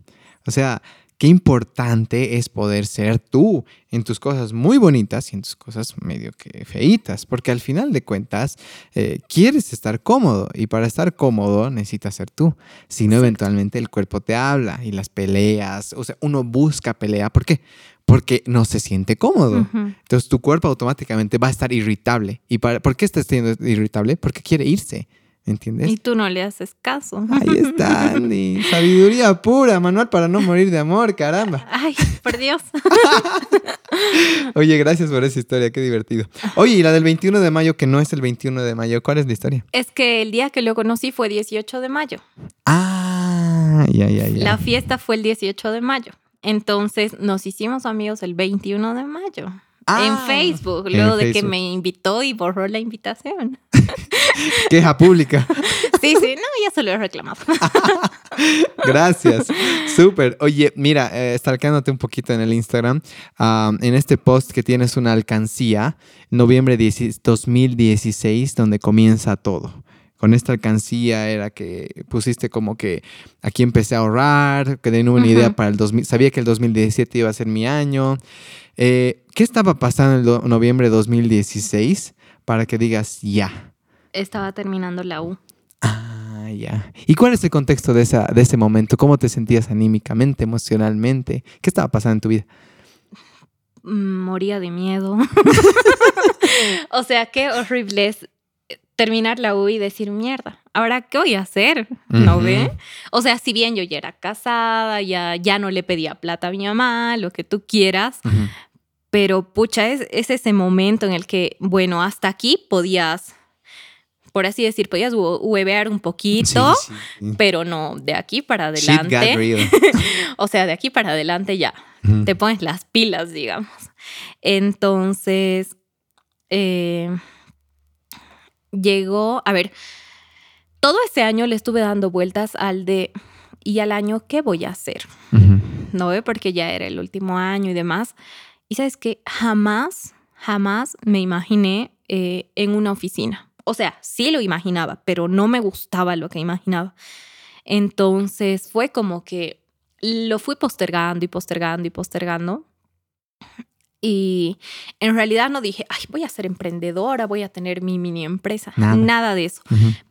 O sea, qué importante es poder ser tú en tus cosas muy bonitas y en tus cosas medio que feitas. Porque al final de cuentas, eh, quieres estar cómodo. Y para estar cómodo necesitas ser tú. Si no, eventualmente el cuerpo te habla y las peleas. O sea, uno busca pelea. ¿Por qué? Porque no se siente cómodo. Entonces tu cuerpo automáticamente va a estar irritable. ¿Y para, por qué estás siendo irritable? Porque quiere irse. ¿Entiendes? y tú no le haces caso. Ahí está, Andy. Sabiduría pura, manual para no morir de amor, caramba. Ay, por Dios. Oye, gracias por esa historia, qué divertido. Oye, y la del 21 de mayo, que no es el 21 de mayo, ¿cuál es la historia? Es que el día que lo conocí fue 18 de mayo. Ah, ya, ya, ya. La fiesta fue el 18 de mayo. Entonces nos hicimos amigos el 21 de mayo. En Ah, Facebook, en luego de que me invitó y borró la invitación. Queja pública. Sí, sí, no, ya se lo he reclamado. Gracias. Súper. Oye, mira, eh, stalkeándote un poquito en el Instagram, en este post que tienes una alcancía, noviembre 10 2016, donde comienza todo. Con esta alcancía era que pusiste como que aquí empecé a ahorrar, que tenía una idea para el 2000, sabía que el 2017 iba a ser mi año. Eh, ¿Qué estaba pasando en noviembre de 2016 para que digas ya? Estaba terminando la U. Ah, ya. ¿Y cuál es el contexto de, esa, de ese momento? ¿Cómo te sentías anímicamente, emocionalmente? ¿Qué estaba pasando en tu vida? Mm, Moría de miedo. o sea, qué horrible es terminar la U y decir, mierda, ¿ahora qué voy a hacer? ¿No ve? O sea, si bien yo ya era casada, ya, ya no le pedía plata a mi mamá, lo que tú quieras, pero pucha, es, es ese momento en el que, bueno, hasta aquí podías, por así decir, podías hue- huevear un poquito, Sí, sí, sí. pero no, de aquí para adelante, o sea, de aquí para adelante ya, te pones las pilas, digamos. Entonces, eh, llegó, a ver, todo ese año le estuve dando vueltas al de, ¿y al año qué voy a hacer? ¿no ve? Porque ya era el último año y demás. Y sabes que jamás, jamás me imaginé eh, en una oficina. O sea, sí lo imaginaba, pero no me gustaba lo que imaginaba. Entonces fue como que lo fui postergando y postergando y postergando. Y en realidad no dije, ay, voy a ser emprendedora, voy a tener mi mini empresa. Nada. Nada de eso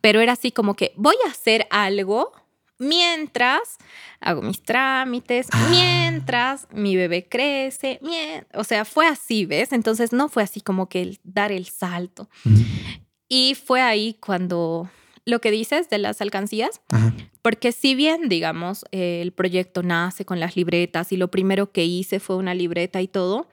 pero era así como que voy a hacer algo mientras hago mis trámites, Ah. mientras mi bebé crece, o sea, fue así, ¿ves? Entonces no fue así como que el dar el salto. Y fue ahí cuando lo que dices de las alcancías, Ajá. porque si bien, digamos, eh, el proyecto nace con las libretas y lo primero que hice fue una libreta y todo,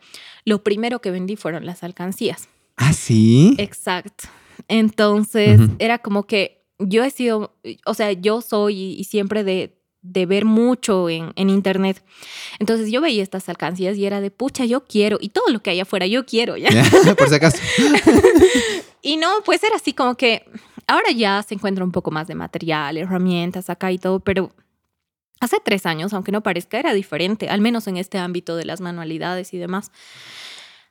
lo primero que vendí fueron las alcancías. ¿Ah, sí? Exacto. Entonces, era como que yo he sido, o sea, yo soy y, siempre de, de ver mucho en, en internet. Entonces yo veía estas alcancías y era de, pucha, yo quiero, y todo lo que hay afuera, yo quiero. Ya, Por si acaso. Y no, pues era así como que ahora ya se encuentra un poco más de material, herramientas acá y todo, pero hace tres años, aunque no parezca, era diferente, al menos en este ámbito de las manualidades y demás.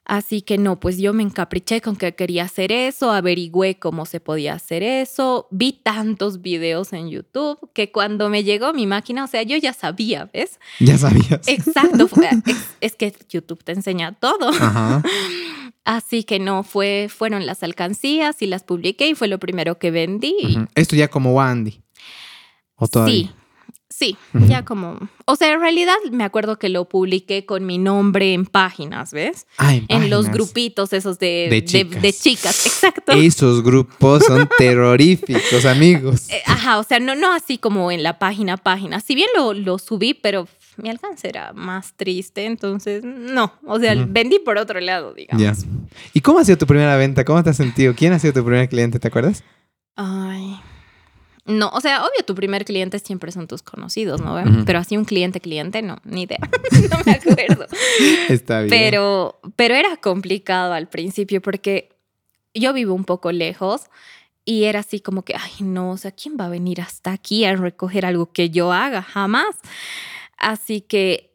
Así que no, pues yo me encapriché con que quería hacer eso, averigüé cómo se podía hacer eso, vi tantos videos en YouTube que cuando me llegó mi máquina, o sea, yo ya sabía, ¿ves? Ya sabías. Exacto, fue- es, es que YouTube te enseña todo. Ajá. Así que no, fue, fueron las alcancías y las publiqué y fue lo primero que vendí. Esto ya como Wandy. ¿O todavía? Sí, sí, ya como... O sea, en realidad me acuerdo que lo publiqué con mi nombre en páginas, ¿ves? Ah, en En los grupitos esos de, De de- chicas. de chicas, exacto. Esos grupos son terroríficos, amigos. Eh, Ajá, o sea, no, no así como en la página página. Si bien lo, lo subí, pero mi alcance era más triste, entonces no. O sea, vendí por otro lado, digamos. Ya. ¿Y cómo ha sido tu primera venta? ¿Cómo te has sentido? ¿Quién ha sido tu primer cliente? ¿Te acuerdas? Ay. No, o sea, obvio, tu primer cliente siempre son tus conocidos, ¿no? Ujú. Pero así un cliente, cliente, no, ni idea. no me acuerdo. Está bien. Pero, pero era complicado al principio porque yo vivo un poco lejos y era así como que, ay, no, o sea, ¿quién va a venir hasta aquí a recoger algo que yo haga? Jamás. Así que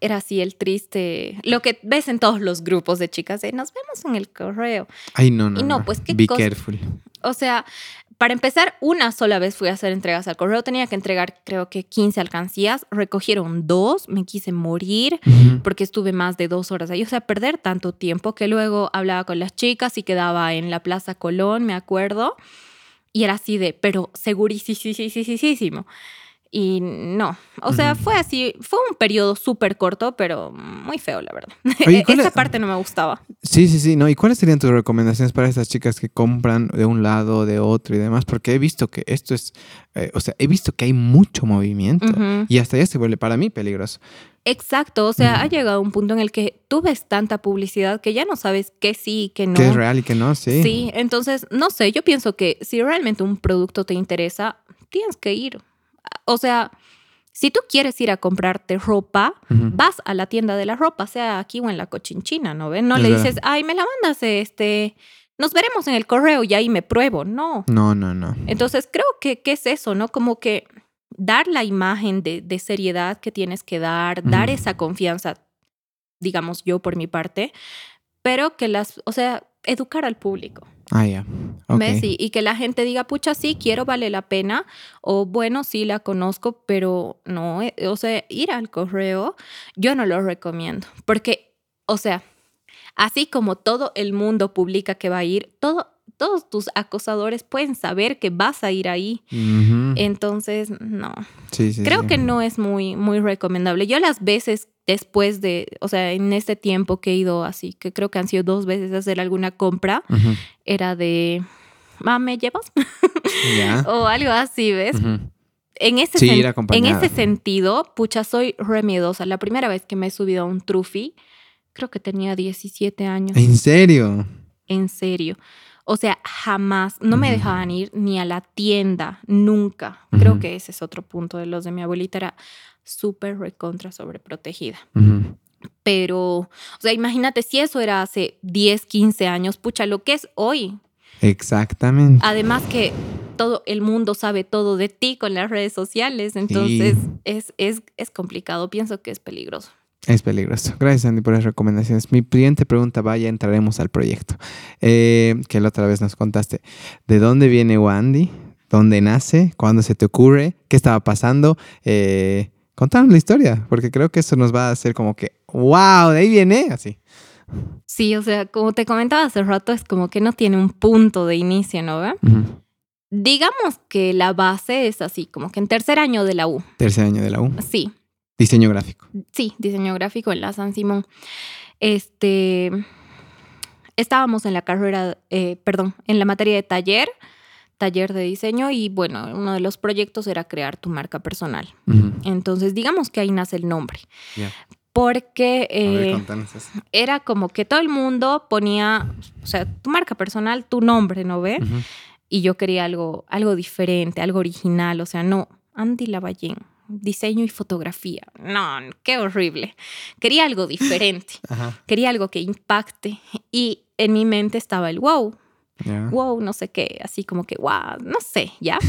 era así el triste, lo que ves en todos los grupos de chicas, de nos vemos en el correo. Ay, no, no. y no, pues, ¿qué Be cosa? careful. O sea, para empezar, una sola vez fui a hacer entregas al correo. Tenía que entregar, creo que 15 alcancías. Recogieron dos. Me quise morir porque estuve más de dos horas ahí. O sea, perder tanto tiempo que luego hablaba con las chicas y quedaba en la Plaza Colón, me acuerdo. Y era así de, pero segurísimo. Y no, o sea, fue así, fue un periodo súper corto, pero muy feo, la verdad. Oye, ¿cuál Esa es- parte no me gustaba. Sí, sí, sí. No, ¿y cuáles serían tus recomendaciones para estas chicas que compran de un lado, de otro y demás? Porque he visto que esto es, eh, o sea, he visto que hay mucho movimiento y hasta ya se vuelve para mí peligroso. Exacto, o sea, ha llegado un punto en el que tú ves tanta publicidad que ya no sabes qué sí y qué no. Que es real y que no, sí. Sí, entonces, no sé, yo pienso que si realmente un producto te interesa, tienes que ir. O sea, Si tú quieres ir a comprarte ropa, vas a la tienda de la ropa, sea aquí o en la cochinchina, ¿no ven? No Es le verdad. dices, ay, me la mandas, este, nos veremos en el correo y ahí me pruebo. No. No, no, no. Entonces creo que, que es eso, ¿no? Como que dar la imagen de, de seriedad que tienes que dar, dar esa confianza, digamos yo por mi parte, pero que las, o sea, educar al público. Ah, ya. Y, y que la gente diga, pucha, sí, quiero, vale la pena. O bueno, sí, la conozco, pero no. eh, O sea, ir al correo, yo no lo recomiendo. Porque, o sea, así como todo el mundo publica que va a ir, todo, todos tus acosadores pueden saber que vas a ir ahí. Entonces, no. Sí, sí, Creo sí. que no es muy, muy recomendable. Yo las veces después de, o sea, en este tiempo que he ido así, que creo que han sido dos veces a hacer alguna compra, era de, ma, ¿me llevas? O algo así, ¿ves? En ese, Sí, en ese sentido, pucha, soy re miedosa. La primera vez que me he subido a un trufi, creo que tenía 17 años. ¿En serio? En serio. O sea, jamás, no me dejaban ir ni a la tienda, nunca. Creo que ese es otro punto de los de mi abuelita, era súper recontra sobreprotegida. Pero, o sea, imagínate si eso era hace 10, 15 años, pucha, lo que es hoy. Exactamente. Además que todo el mundo sabe todo de ti con las redes sociales, entonces Sí. es, es, es complicado, pienso que es peligroso. Es peligroso. Gracias, Andy, por las recomendaciones. Mi siguiente pregunta, vaya, entraremos al proyecto. Eh, que la otra vez nos contaste. ¿De dónde viene Wandy? ¿Dónde nace? ¿Cuándo se te ocurre? ¿Qué estaba pasando? Eh, contanos la historia, porque creo que eso nos va a hacer como que, wow, de ahí viene, así. Sí, o sea, como te comentaba hace rato, es como que no tiene un punto de inicio, ¿no? ve? Digamos que la base es así, como que en tercer año de la U. Tercer año de la U. Sí, Diseño gráfico. sí, diseño gráfico en la San Simón. Este, estábamos en la carrera, eh, perdón, en la materia de taller, taller de diseño y bueno, uno de los proyectos era crear tu marca personal. Entonces, digamos que ahí nace el nombre. Ya. Porque ver, eh, era como que todo el mundo ponía, o sea, tu marca personal, tu nombre, ¿no ve? Y yo quería algo, algo diferente, algo original, o sea, no, Andy Lavallén, diseño y fotografía. No, qué horrible. Quería algo diferente, Ajá. quería algo que impacte. Y en mi mente estaba el wow, Ya. wow, no sé qué, así como que wow, no sé, ¿ya?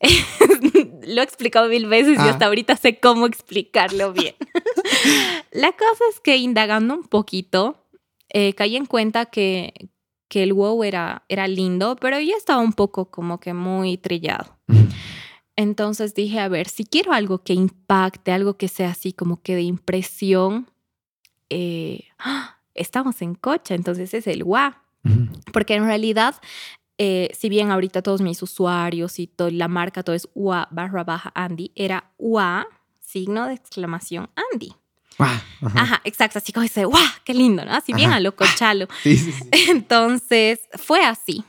Lo he explicado mil veces y Ah. hasta ahorita sé cómo explicarlo bien. La cosa es que indagando un poquito, eh, caí en cuenta que, que el wow era, era lindo, pero ya estaba un poco como que muy trillado. Entonces dije, a ver, si quiero algo que impacte, algo que sea así como que de impresión, eh, ¡ah! estamos en cocha, entonces es el wow. Ujú. Porque en realidad, eh, si bien ahorita todos mis usuarios y toda la marca, todo es UA barra baja Andy, era UA, signo de exclamación Andy. Ah, ajá. Ajá, exacto, así como dice, ¡guau! ¡Qué lindo! ¿no? Así bien a lo cochalo. Sí, sí, sí. Entonces, fue así.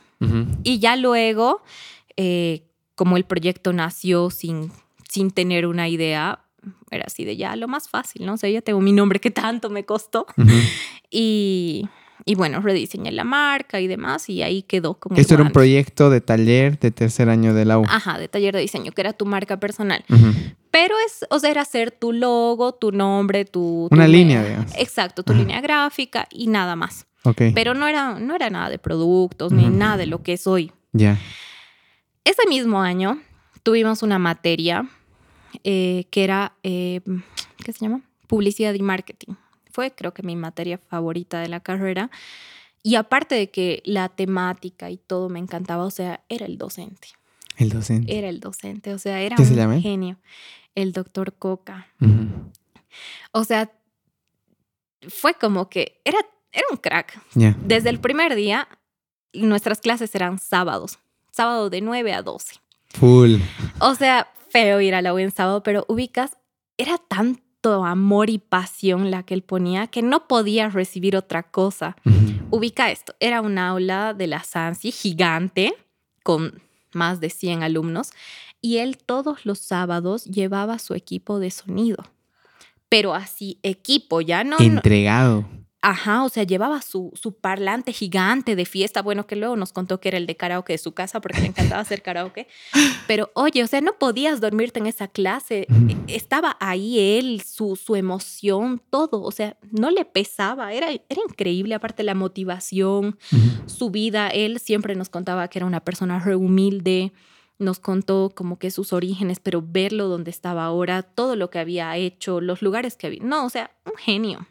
Y ya luego, eh, como el proyecto nació sin, sin tener una idea, era así de ya lo más fácil, ¿no? O sea, ya tengo mi nombre que tanto me costó. Ujú. Y, y bueno, rediseñé la marca y demás, y ahí quedó el Esto era un proyecto de taller de tercer año de la U. Ajá, de taller de diseño, que era tu marca personal. Pero es, o sea, era hacer tu logo, tu nombre, tu... Una línea, digamos. Exacto, tu línea gráfica y nada más. Ok. Pero no era, no era nada de productos ni nada de lo que es hoy. Ya. Ese mismo año tuvimos una materia eh, que era, eh, ¿qué se llama? Publicidad y marketing. Fue creo que mi materia favorita de la carrera. Y aparte de que la temática y todo me encantaba, o sea, era el docente. El docente. Era el docente, o sea, era ¿Qué un se llama él? genio. El doctor Coca. O sea, fue como que era, era un crack. Desde el primer día, nuestras clases eran sábados. Sábado de 9 a 12. Full. O sea, feo ir a la U en sábado, pero ubicas, era tanto amor y pasión la que él ponía que no podía recibir otra cosa. Ubica esto, era un aula de la SANSI gigante con más de 100 alumnos y él todos los sábados llevaba su equipo de sonido. Pero así, equipo, ya no, no- Entregado. Ajá, o sea, llevaba su, su parlante gigante de fiesta, bueno, que luego nos contó que era el de karaoke de su casa porque le encantaba hacer karaoke. Pero oye, o sea, no podías dormirte en esa clase. E, estaba ahí él, su, su emoción, todo. O sea, no le pesaba, era, era increíble. Aparte la motivación, su vida. Él siempre nos contaba que era una persona re humilde nos contó como que sus orígenes, pero verlo donde estaba ahora, todo lo que había hecho, los lugares que había. No, o sea, un genio.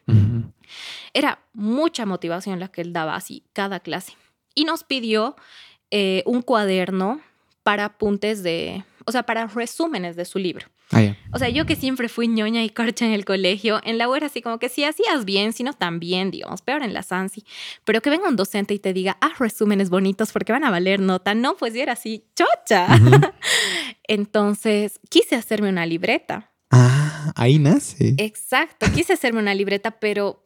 Era mucha motivación la que él daba así cada clase. Y nos pidió eh, un cuaderno para apuntes de, o sea, para resúmenes de su libro. Ah, o sea, yo que siempre fui ñoña y corcha en el colegio, en la U era así como que si hacías bien, si no también, digamos, peor en la SANSI. Pero que venga un docente y te diga, haz resúmenes bonitos porque van a valer nota. No, pues yo era así, chocha. Entonces, quise hacerme una libreta. Ah, ahí nace. Exacto, quise hacerme una libreta, pero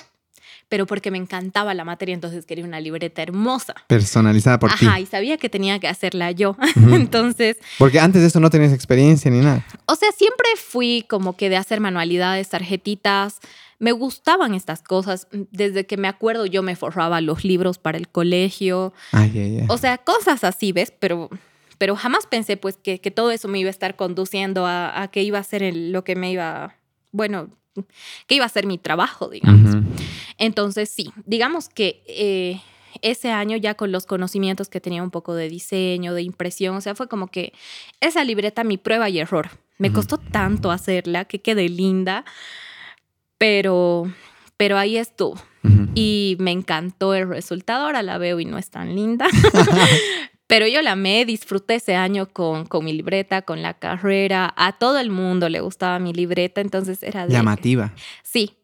pero porque me encantaba la materia, entonces quería una libreta hermosa. Personalizada por ti. Ajá, y sabía que tenía que hacerla yo. entonces... Porque antes de esto no tenías experiencia ni nada. O sea, siempre fui como que de hacer manualidades, tarjetitas. Me gustaban estas cosas. Desde que me acuerdo yo me forraba los libros para el colegio. Ay, ay, ay. O sea, cosas así, ¿ves? Pero pero jamás pensé pues que, todo eso me iba a estar conduciendo a, que iba a ser lo que me iba, bueno, que iba a ser mi trabajo, digamos. Entonces, sí, digamos que eh, ese año ya con los conocimientos que tenía un poco de diseño, de impresión, o sea, fue como que esa libreta, mi prueba y error. Me costó tanto hacerla que quede linda, pero, pero ahí estuvo. Y me encantó el resultado, ahora la veo y no es tan linda. Pero yo la amé, disfruté ese año con, con mi libreta, con la carrera. A todo el mundo le gustaba mi libreta, entonces era de... Llamativa. Sí.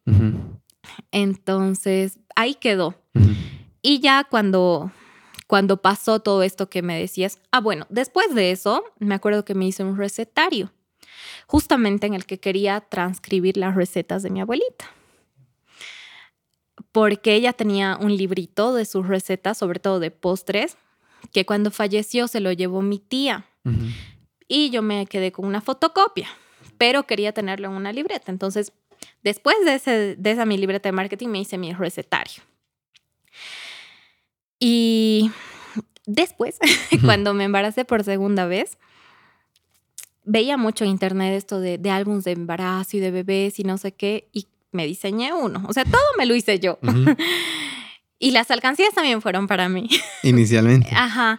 Entonces, ahí quedó. Y ya cuando, cuando pasó todo esto que me decías, ah, bueno, después de eso, me acuerdo que me hice un recetario, justamente en el que quería transcribir las recetas de mi abuelita. Porque ella tenía un librito de sus recetas, sobre todo de postres, que cuando falleció se lo llevó mi tía. Y yo me quedé con una fotocopia, pero quería tenerlo en una libreta. Entonces, después de, ese, de esa mi libreta de marketing, me hice mi recetario. Y después, cuando me embaracé por segunda vez, veía mucho en internet esto de, de álbumes de embarazo y de bebés y no sé qué, y me diseñé uno. O sea, todo me lo hice yo. Y las alcancías también fueron para mí. Inicialmente. Ajá.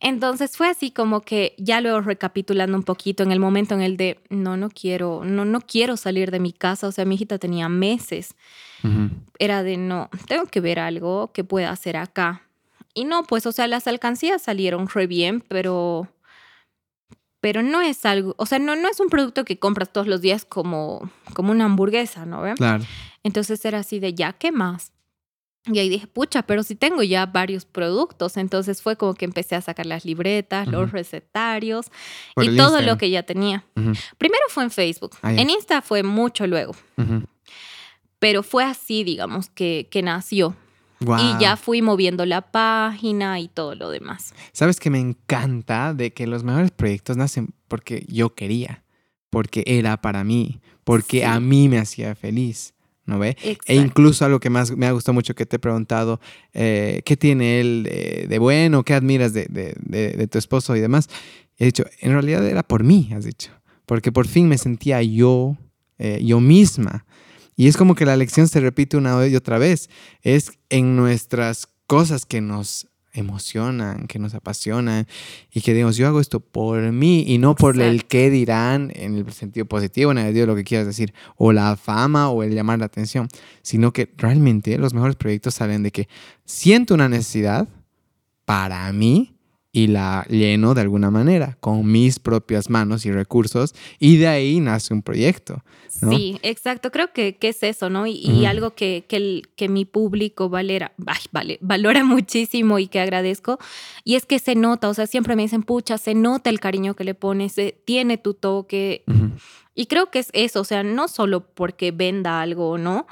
Entonces fue así como que ya luego recapitulando un poquito en el momento en el de no, no quiero, no, no quiero salir de mi casa. O sea, mi hijita tenía meses. Era de no, tengo que ver algo que pueda hacer acá. Y no, pues, o sea, las alcancías salieron re bien, pero, pero no es algo, o sea, no, no es un producto que compras todos los días como, como una hamburguesa, ¿no? Claro. Entonces era así de ya, ¿qué más? Y ahí dije, pucha, pero si tengo ya varios productos. Entonces fue como que empecé a sacar las libretas, los recetarios y todo lo que ya tenía. Primero fue en Facebook. Ah, en Insta fue mucho luego. Pero fue así, digamos, que, que nació. Y ya fui moviendo la página y todo lo demás. ¿Sabes que me encanta de que los mejores proyectos nacen porque yo quería, porque era para mí, porque a mí me hacía feliz? ¿No ve? E incluso algo que más me ha gustado mucho que te he preguntado, eh, ¿qué tiene él de, bueno? ¿Qué admiras de, tu esposo y demás? he dicho, en realidad era por mí, has dicho, porque por fin me sentía yo, eh, yo misma. Y es como que la lección se repite una vez y otra vez. Es en nuestras cosas que nos emocionan, que nos apasionan y que digamos, yo hago esto por mí y no por el qué dirán en el sentido positivo, en el sentido de lo que quieras decir, o la fama o el llamar la atención, sino que realmente los mejores proyectos salen de que siento una necesidad para mí y la lleno de alguna manera con mis propias manos y recursos y de ahí nace un proyecto. Sí, exacto. Creo que, es eso, ¿no? Y, algo que, que, mi público valera, vale, valora muchísimo y que agradezco. Y es que se nota, o sea, siempre me dicen, pucha, se nota el cariño que le pones, tiene tu toque. Y creo que es eso, o sea, no solo porque venda algo o no,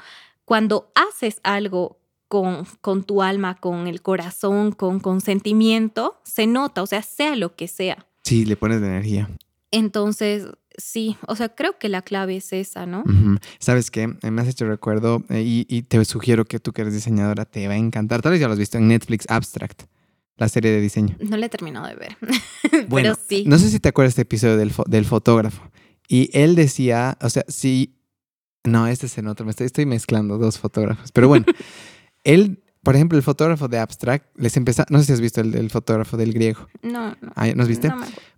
cuando haces algo con, con tu alma, con el corazón, con consentimiento, se nota, o sea, sea lo que sea. Sí, le pones la energía. Entonces, sí, o sea, creo que la clave es esa, ¿no? ¿Sabes qué? Me has hecho recuerdo eh, y, te sugiero que tú que eres diseñadora te va a encantar. Tal vez ya lo has visto en Netflix Abstract, la serie de diseño. No la he terminado de ver, bueno, pero sí. No sé si te acuerdas de este episodio del, del fotógrafo. Y él decía, o sea, si... No, este es en otro, me estoy, estoy mezclando dos fotógrafos. Pero bueno, él por ejemplo, el fotógrafo de Abstract les empezó, no sé si has visto el, fotógrafo del griego. No, no. ¿No has visto?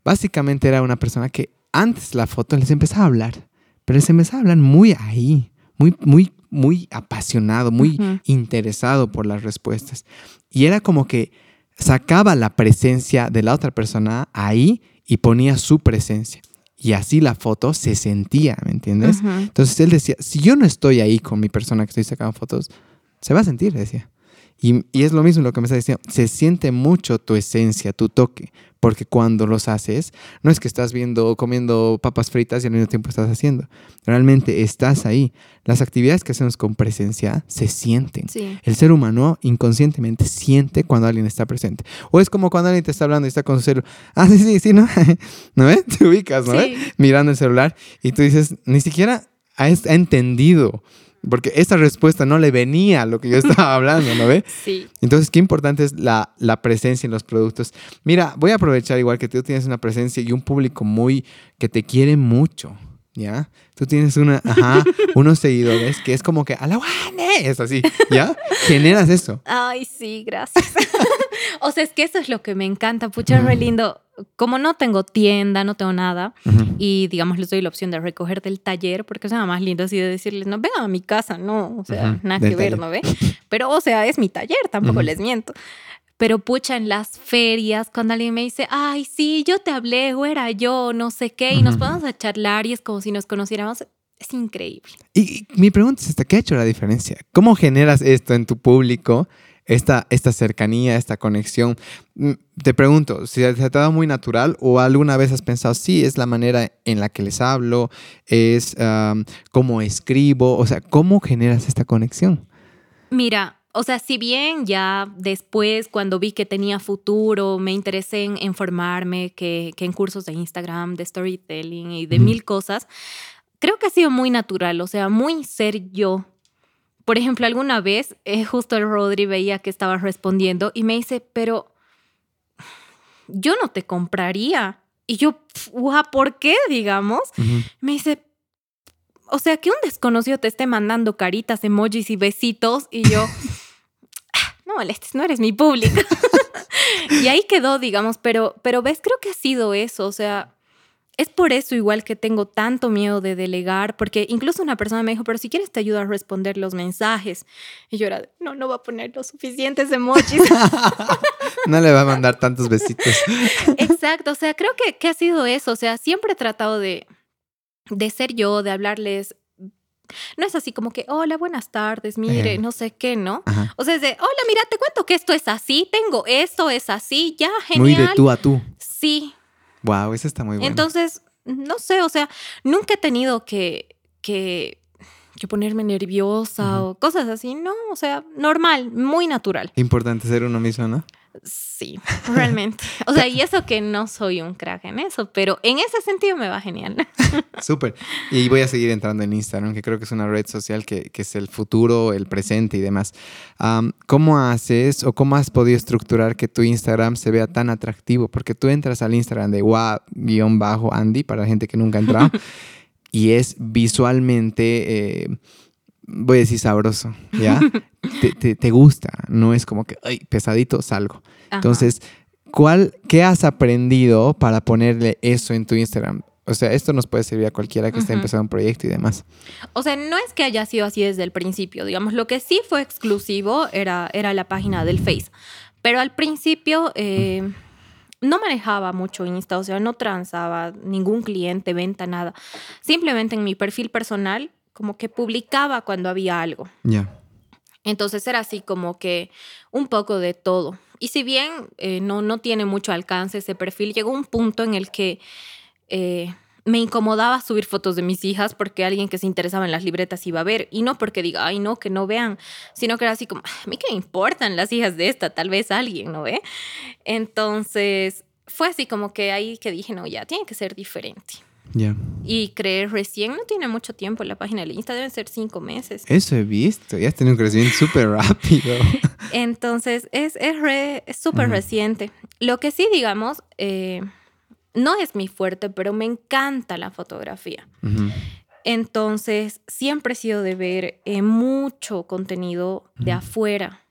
Básicamente era una persona que antes la foto les empezaba a hablar, pero les empezaba a hablar muy ahí, muy, muy, muy apasionado, muy interesado por las respuestas. Y era como que sacaba la presencia de la otra persona ahí y ponía su presencia. Y así la foto se sentía, ¿me entiendes? Entonces él decía, si yo no estoy ahí con mi persona que estoy sacando fotos, se va a sentir, decía. Y, es lo mismo lo que me está diciendo, se siente mucho tu esencia, tu toque, porque cuando los haces, no es que estás viendo, comiendo papas fritas y al mismo tiempo estás haciendo, realmente estás ahí. Las actividades que hacemos con presencia se sienten. El ser humano inconscientemente siente cuando alguien está presente. O es como cuando alguien te está hablando y está con su celular. Ah, sí, sí, sí, ¿no? ¿No ves? Te ubicas, ¿no? Mirando el celular y tú dices, ni siquiera ha entendido porque esa respuesta no le venía a lo que yo estaba hablando, ¿no ve? Sí. Entonces, qué importante es la, la, presencia en los productos. Mira, voy a aprovechar igual que tú tienes una presencia y un público muy que te quiere mucho, ¿ya? Tú tienes una, ajá, unos seguidores que es como que, a la es así, ¿ya? Generas eso. Ay, sí, gracias. o sea, es que eso es lo que me encanta, pucha, es re lindo como no tengo tienda, no tengo nada, y digamos les doy la opción de recoger del taller, porque es nada más lindo así de decirles, no, vengan a mi casa, no, o sea, nada que ver, ¿no ve? Pero, o sea, es mi taller, tampoco les miento. Pero pucha, en las ferias, cuando alguien me dice, ay, sí, yo te hablé, o era yo, no sé qué, y nos podemos a charlar y es como si nos conociéramos, es increíble. Y, mi pregunta es esta, ¿qué ha hecho la diferencia? ¿Cómo generas esto en tu público? esta, esta cercanía, esta conexión. Mm, te pregunto, si se te ha dado muy natural o alguna vez has pensado, sí, es la manera en la que les hablo, es cómo escribo, o sea, ¿cómo generas esta conexión? Mira, o sea, si bien ya después, cuando vi que tenía futuro, me interesé en, formarme, que, en cursos de Instagram, de storytelling y de mil cosas, creo que ha sido muy natural, o sea, muy ser yo por ejemplo, alguna vez eh, justo el Rodri veía que estaba respondiendo y me dice, pero yo no te compraría. Y yo, ¿por qué? Digamos. Me dice, o sea, que un desconocido te esté mandando caritas, emojis y besitos y yo, no molestes, no eres mi público. y ahí quedó, digamos, pero, pero ves, creo que ha sido eso, o sea, es por eso igual que tengo tanto miedo de delegar, porque incluso una persona me dijo, pero si quieres te ayudo a responder los mensajes. Y yo era, no, no va a poner los suficientes emojis. no le va a mandar tantos besitos. Exacto, o sea, creo que, que ha sido eso, o sea, siempre he tratado de, de ser yo, de hablarles no es así como que, hola, buenas tardes, mire, eh. no sé qué, ¿no? O sea, es de, hola, mira, te cuento que esto es así, tengo esto, es así, ya, genial. Muy de tú a tú. Sí, Wow, eso está muy bueno. Entonces, no sé, o sea, nunca he tenido que, que, que ponerme nerviosa o cosas así, no, o sea, normal, muy natural. Importante ser uno mismo, ¿no? Sí, realmente. O sea, y eso que no soy un crack en eso, pero en ese sentido me va genial. Súper. Y voy a seguir entrando en Instagram, que creo que es una red social que, es el futuro, el presente y demás. ¿Cómo haces o cómo has podido estructurar que tu Instagram se vea tan atractivo? Porque tú entras al Instagram de wa-andy, para la gente que nunca ha entrado, y es visualmente... Eh, voy a decir sabroso, ¿ya? te, gusta, no es como que, ay, pesadito, salgo. Entonces, ¿cuál, ¿qué has aprendido para ponerle eso en tu Instagram? O sea, esto nos puede servir a cualquiera que esté empezando un proyecto y demás. O sea, no es que haya sido así desde el principio, digamos, lo que sí fue exclusivo era, era la página del Face. Pero al principio eh, no manejaba mucho Insta, o sea, no transaba ningún cliente, venta, nada. Simplemente en mi perfil personal como que publicaba cuando había algo. Ya. Entonces era así como que un poco de todo. Y si bien eh, no, no tiene mucho alcance ese perfil, llegó un punto en el que eh, me incomodaba subir fotos de mis hijas porque alguien que se interesaba en las libretas iba a ver. Y no porque diga, ay, no, que no vean, sino que era así como, a mí qué me importan las hijas de esta, tal vez alguien, ¿no ve? Entonces fue así como que ahí que dije, no, ya, tiene que ser diferente. Y creé recién, no tiene mucho tiempo la página de Insta, deben ser cinco meses. Eso he visto, ya has tenido un crecimiento súper rápido. Entonces, es súper es, reciente. Lo que sí, digamos, eh, no es mi fuerte, pero me encanta la fotografía. Entonces, siempre he sido de ver eh, mucho contenido de afuera.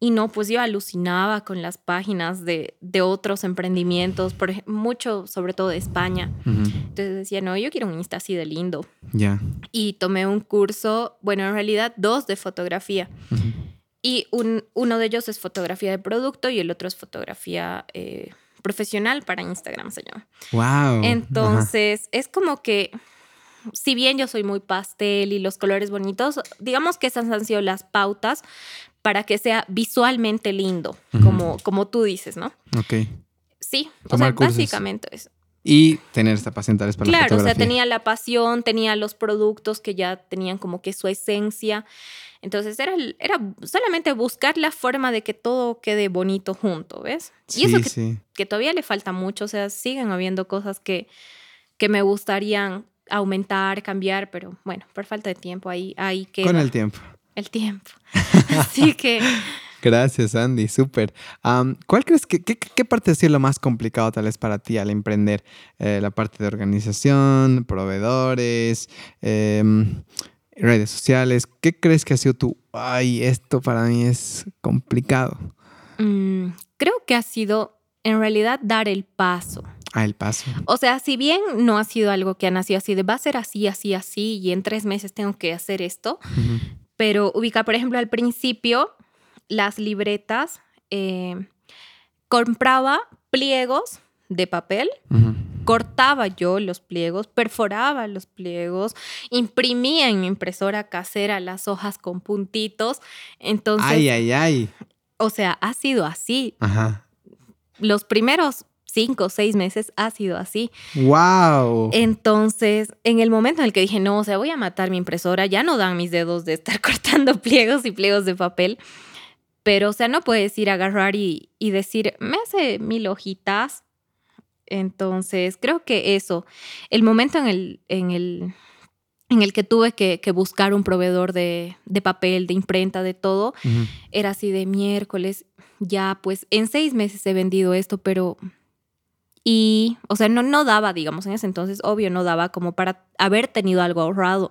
Y no, pues yo alucinaba con las páginas de, otros emprendimientos, por mucho, sobre todo de España. Entonces decía, no, yo quiero un Insta así de lindo. Ya. Y tomé un curso, bueno, en realidad dos de fotografía. Y un, uno de ellos es fotografía de producto y el otro es fotografía eh, profesional para Instagram, se llama. Wow. Entonces, es como que, si bien yo soy muy pastel y los colores bonitos, digamos que esas han sido las pautas para que sea visualmente lindo, como, como tú dices, ¿no? Ok. Sí, o sea, básicamente eso. Y tener esta pasión tal vez para claro, la fotografía. o sea, tenía la pasión, tenía los productos que ya tenían como que su esencia. Entonces era, era solamente buscar la forma de que todo quede bonito junto, ¿ves? y eso que, que, todavía le falta mucho, o sea, siguen habiendo cosas que, que me gustarían aumentar, cambiar, pero bueno, por falta de tiempo ahí, ahí que... Con el tiempo. El tiempo. Así que... Gracias, Andy, súper. ¿Cuál crees que, qué, parte ha sido lo más complicado tal vez para ti al emprender? Eh, la parte de organización, proveedores, em, redes sociales. ¿Qué crees que ha sido tu, ay, esto para mí es complicado? Mm, creo que ha sido en realidad dar el paso. Ah, el paso. O sea, si bien no ha sido algo que ha nacido así de va a ser así, así, así y en tres meses tengo que hacer esto, pero ubica, por ejemplo, al principio las libretas, eh, compraba pliegos de papel, cortaba yo los pliegos, perforaba los pliegos, imprimía en mi impresora casera las hojas con puntitos. Entonces. Ay, ay, ay. O sea, ha sido así. Ajá. Los primeros cinco o seis meses ha sido así. ¡Wow! Entonces, en el momento en el que dije, no, o sea, voy a matar mi impresora, ya no dan mis dedos de estar cortando pliegos y pliegos de papel. Pero, o sea, no puedes ir a agarrar y, decir, me hace mil hojitas. Entonces, creo que eso, el momento en el, en el, en el que tuve que, buscar un proveedor de, papel, de imprenta, de todo, era así de miércoles, ya pues en seis meses he vendido esto, pero... Y, o sea, no, no daba, digamos, en ese entonces, obvio, no daba como para haber tenido algo ahorrado.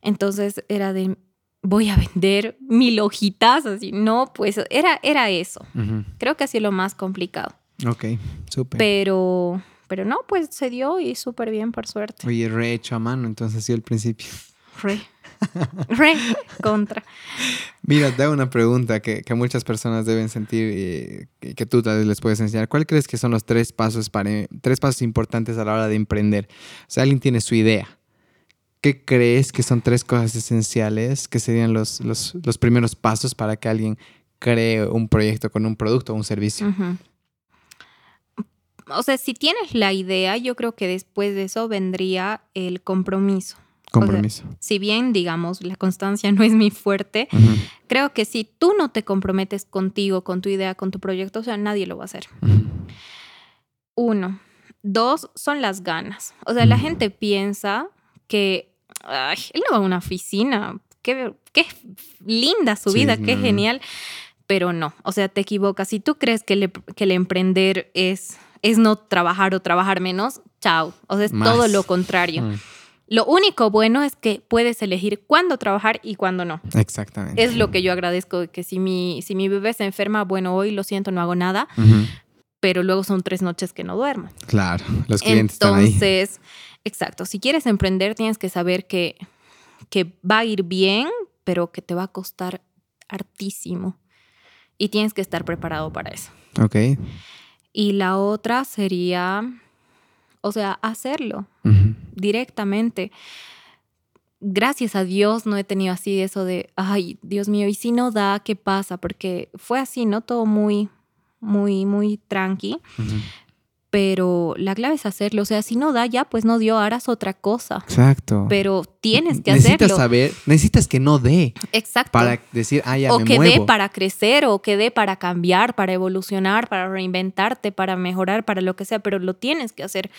Entonces era de, voy a vender mil hojitas, así. No, pues era, era eso. Creo que ha sido lo más complicado. Ok, súper. Pero, pero no, pues se dio y súper bien, por suerte. Oye, re hecho a mano, entonces sí, al principio. Re. Re contra. Mira, te hago una pregunta que, que muchas personas deben sentir y que tú tal vez les puedes enseñar. ¿Cuál crees que son los tres pasos, para, tres pasos importantes a la hora de emprender? O sea, alguien tiene su idea ¿qué crees que son tres cosas esenciales que serían los, los, los primeros pasos para que alguien cree un proyecto con un producto o un servicio? O sea, si tienes la idea, yo creo que después de eso vendría el compromiso. Compromiso. si bien, digamos, la constancia no es mi fuerte, creo que si tú no te comprometes contigo, con tu idea, con tu proyecto, o sea, nadie lo va a hacer. Uno. Dos, son las ganas. O sea, la gente piensa que él no va a una oficina, qué, qué linda su vida, qué genial, pero no, o sea, te equivocas. Si tú crees que, que el emprender es, es no trabajar o trabajar menos, chao, o sea, es todo lo contrario. Lo único bueno es que puedes elegir cuándo trabajar y cuándo no. Exactamente. Es lo que yo agradezco, que si mi, si mi bebé se enferma, bueno, hoy lo siento, no hago nada, pero luego son tres noches que no duermo. Claro, los clientes están ahí. Entonces, Exacto, si quieres emprender tienes que saber que, que va a ir bien, pero que te va a costar hartísimo. Y tienes que estar preparado para eso. Ok. Y la otra sería, o sea, hacerlo directamente. Gracias a Dios no he tenido así eso de, ay, Dios mío, y si no da, ¿qué pasa? Porque fue así, ¿no? Todo muy, muy, muy tranqui. pero la clave es hacerlo. O sea, si no da ya, pues no dio, harás otra cosa. Exacto. Pero tienes que necesitas hacerlo. saber, necesitas que no dé Exacto. para decir, ah, ya o me que dé para crecer, o que dé para cambiar, para evolucionar, para reinventarte, para mejorar, para lo que sea, pero lo tienes que hacer.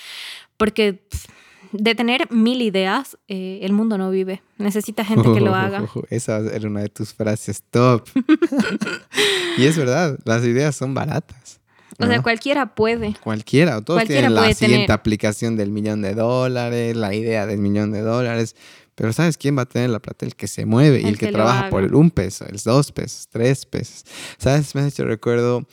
Porque pff, de tener mil ideas, eh, el mundo no vive. Necesita gente que lo haga. Esa era una de tus frases top. y es verdad, las ideas son baratas. O sea, cualquiera puede. Cualquiera, todos Cualquiera tienen la siguiente tener. aplicación del millón de dólares, la idea del millón de dólares. Pero ¿sabes quién va a tener la plata? El que se mueve y El el que, trabaja por el un peso, el dos pesos, tres pesos. ¿Sabes? Me has hecho recuerdo,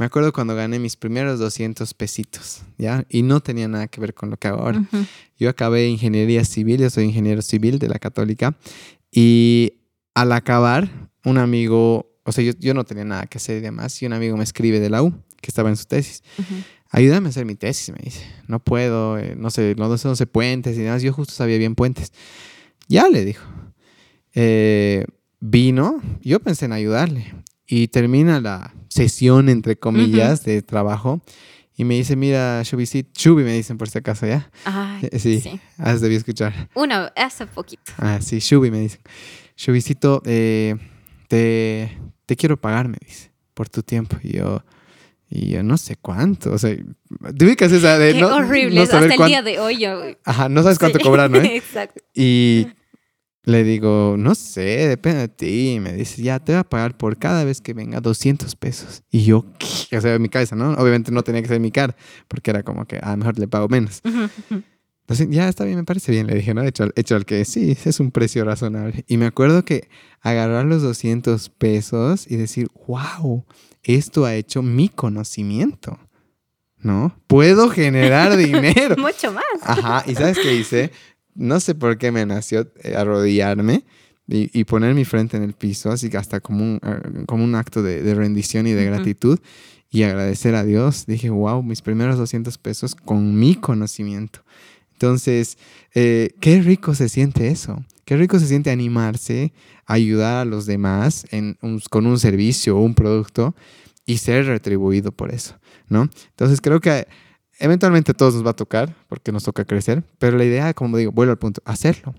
me acuerdo cuando gané mis primeros 200 pesitos, ¿ya? Y no tenía nada que ver con lo que hago ahora. Ujú. Yo acabé ingeniería civil, yo soy ingeniero civil de la católica. Y al acabar, un amigo, o sea, yo, yo no tenía nada que hacer y demás, y un amigo me escribe de la U, que estaba en su tesis. Ujú. Ayúdame a hacer mi tesis, me dice. No puedo, eh, no sé, no, sé, no sé puentes y demás. Yo justo sabía bien puentes. Ya le dijo. Eh, vino, yo pensé en ayudarle. Y termina la sesión, entre comillas, de trabajo. Y me dice, mira, Shubicit, Shubi me dicen por si acaso, ¿ya? Ay, Eh, Sí, sí. has debido escuchar. Una, hace poquito. Ah, sí, Shubi me dicen. Shubicito, eh, te, te quiero pagar, me dice, por tu tiempo. Y yo, y yo no sé cuánto. O sea, te ubicas esa de Qué no, horrible. no Hasta el día de hoy yo... Ajá, no sabes cuánto Sí. cobrar, ¿no? eh? Exacto. Y le digo, no sé, depende de ti. Y me dice, ya, te voy a pagar por cada vez que venga 200 pesos. Y yo, ¿qué? O sea, en mi cabeza, ¿no? Obviamente no tenía que ser mi cara, porque era como que, a lo mejor le pago menos. Entonces, ya está bien, me parece bien. Le dije, ¿no? Hecho, hecho al que sí, es un precio razonable. Y me acuerdo que agarrar los 200 pesos y decir, wow, esto ha hecho mi conocimiento, ¿no? Puedo generar dinero. Mucho más. Ajá, y ¿sabes qué hice? No sé por qué me nació eh, arrodillarme y, y poner mi frente en el piso, así que hasta como un, eh, como un acto de, de rendición y de gratitud y agradecer a Dios. Dije, wow, mis primeros 200 pesos con mi conocimiento. Entonces, eh, qué rico se siente eso. Qué rico se siente animarse, ayudar a los demás en un- con un servicio o un producto y ser retribuido por eso, ¿no? Entonces, creo que eventualmente a todos nos va a tocar porque nos toca crecer, pero la idea, como digo, vuelvo al punto, hacerlo.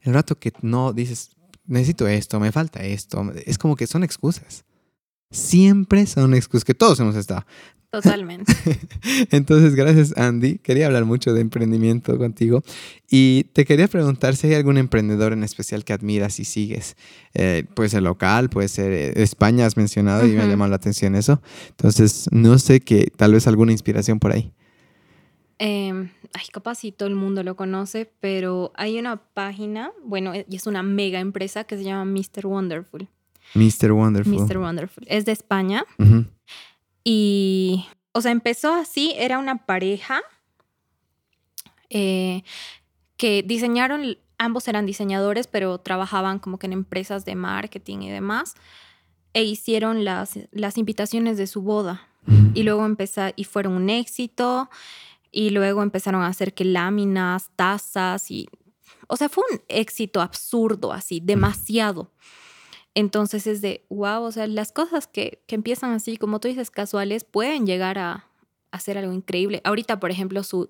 El rato que no dices, necesito esto, me falta esto, es como que son excusas. Siempre son excusas, que todos hemos estado. Totalmente. Entonces, gracias Andy. Quería hablar mucho de emprendimiento contigo y te quería preguntar si hay algún emprendedor en especial que admiras y sigues. Eh, puede ser local, puede ser eh, España, has mencionado y me ha llamado la atención eso. Entonces, no sé que tal vez alguna inspiración por ahí. Eh, ay, capaz si todo el mundo lo conoce, pero hay una página, bueno, e- y es una mega empresa que se llama Mr. Wonderful. Mr. Wonderful. Mr. Wonderful. Es de España y, o sea, empezó así, era una pareja eh, que diseñaron, ambos eran diseñadores, pero trabajaban como que en empresas de marketing y demás, e hicieron las, las invitaciones de su boda. Y luego empezó, y fueron un éxito, y luego empezaron a hacer que láminas, tazas, y, o sea, fue un éxito absurdo, así, demasiado. Entonces es de, wow, o sea, las cosas que, que empiezan así, como tú dices, casuales, pueden llegar a, ser algo increíble. Ahorita, por ejemplo, su,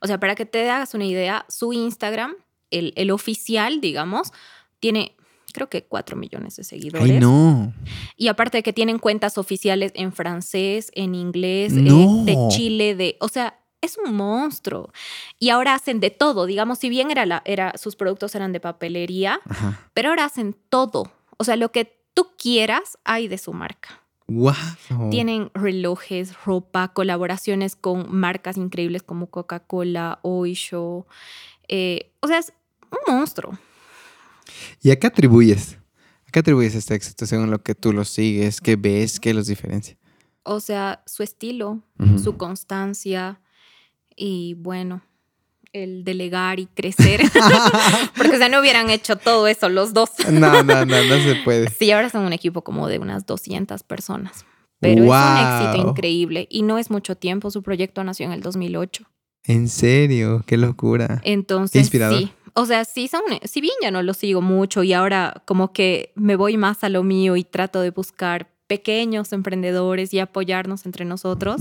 o sea, para que te hagas una idea, su Instagram, el, el oficial, digamos, tiene, creo que 4 millones de seguidores. Ay, no. Y aparte de que tienen cuentas oficiales en francés, en inglés, No. eh, de Chile, de, o sea, es un monstruo. Y ahora hacen de todo, digamos, si bien era la, era, sus productos eran de papelería, Ajá. pero ahora hacen todo. O sea, lo que tú quieras hay de su marca. Wow. Tienen relojes, ropa, colaboraciones con marcas increíbles como Coca-Cola, Oisho. eh, o sea, es un monstruo. ¿Y a qué atribuyes? ¿A qué atribuyes este éxito según lo que tú los sigues? ¿Qué ves? ¿Qué los diferencia? O sea, su estilo, su constancia y bueno, el delegar y crecer. Porque o sea, no hubieran hecho todo eso los dos. No, no, no, no se puede. Sí, ahora son un equipo como de unas 200 personas. Pero es un éxito increíble y no es mucho tiempo. Su proyecto nació en el 2008. En serio, qué locura. Entonces, Qué inspirador. sí. O sea, sí son, si bien ya no lo sigo mucho y ahora como que me voy más a lo mío y trato de buscar pequeños emprendedores y apoyarnos entre nosotros.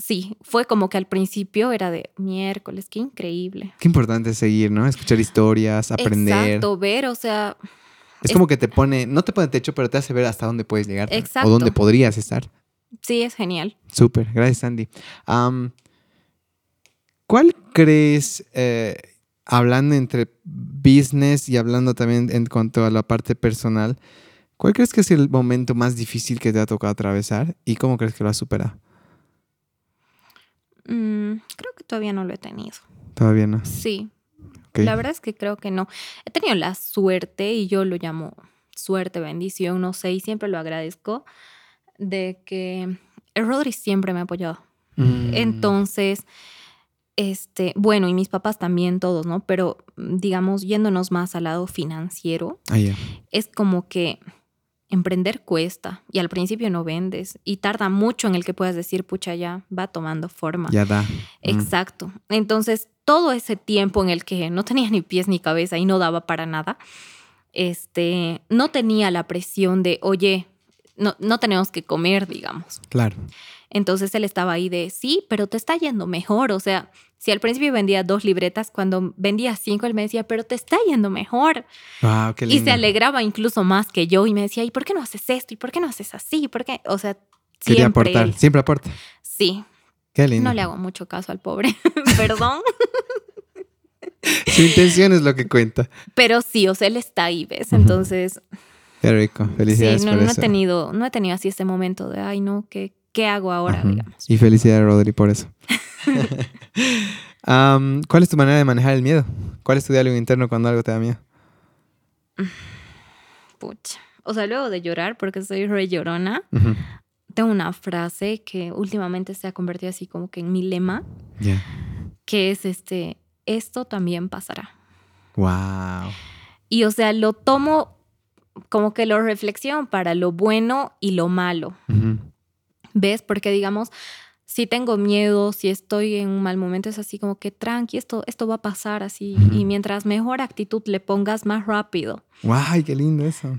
Sí, fue como que al principio era de miércoles, qué increíble. Qué importante seguir, ¿no? Escuchar historias, aprender. Exacto, ver, o sea, Es Es- como que te pone, no te pone techo, pero te hace ver hasta dónde puedes llegar. Exacto. O dónde podrías estar. sí, es genial. Súper, gracias Sandy. ¿Cuál crees, eh, hablando entre business y hablando también en cuanto a la parte personal, cuál crees que es el momento más difícil que te ha tocado atravesar y cómo crees que lo has superado? Mm, creo que todavía no lo he tenido. Todavía no. Sí, la verdad es que creo que no. He tenido la suerte, y yo lo llamo suerte, bendición, no sé, y siempre lo agradezco, de que el Rodri siempre me ha apoyado. Mm, Entonces, este, bueno, y mis papás también, todos, ¿no? Pero mm, digamos, yéndonos más al lado financiero, ah, es como que emprender cuesta y al principio no vendes y tarda mucho en el que puedas decir, pucha, ya va tomando forma. Ya da. Mm. Exacto. Entonces, todo ese tiempo en el que no tenía ni pies ni cabeza y no daba para nada, este, no tenía la presión de, oye, no, no tenemos que comer, digamos. Claro. Entonces él estaba ahí de, sí, pero te está yendo mejor. O sea, si al principio vendía dos libretas, cuando vendía cinco, él me decía, pero te está yendo mejor. Wow, qué Y lindo. se alegraba incluso más que yo y me decía, ¿y por qué no haces esto? ¿Y por qué no haces así? ¿Por qué? O sea, siempre. aportar. él. Siempre aporta. Sí, Qué lindo. no le hago mucho caso al pobre, perdón. Su intención es lo que cuenta. Pero sí, o sea, él está ahí, ¿ves? Entonces, Qué rico. sí, Felicidades no, por no he tenido, no he tenido así ese momento de, ay, no, ¿qué, qué hago ahora, Ajá. digamos? Y felicidades, Rodri, por eso. ¿Cuál es tu manera de manejar el miedo? ¿Cuál es tu diálogo interno cuando algo te da miedo? Pucha. O sea, luego de llorar, porque soy re llorona, tengo una frase que últimamente se ha convertido así como que en mi lema, Ya. que es este, esto también pasará. Wow. Y o sea, lo tomo como que lo reflexiono para lo bueno y lo malo. ¿Ves? Porque digamos, si tengo miedo, si estoy en un mal momento, es así como que tranqui, esto, esto va a pasar así. Y mientras mejor actitud le pongas, más rápido. Guay, qué lindo eso.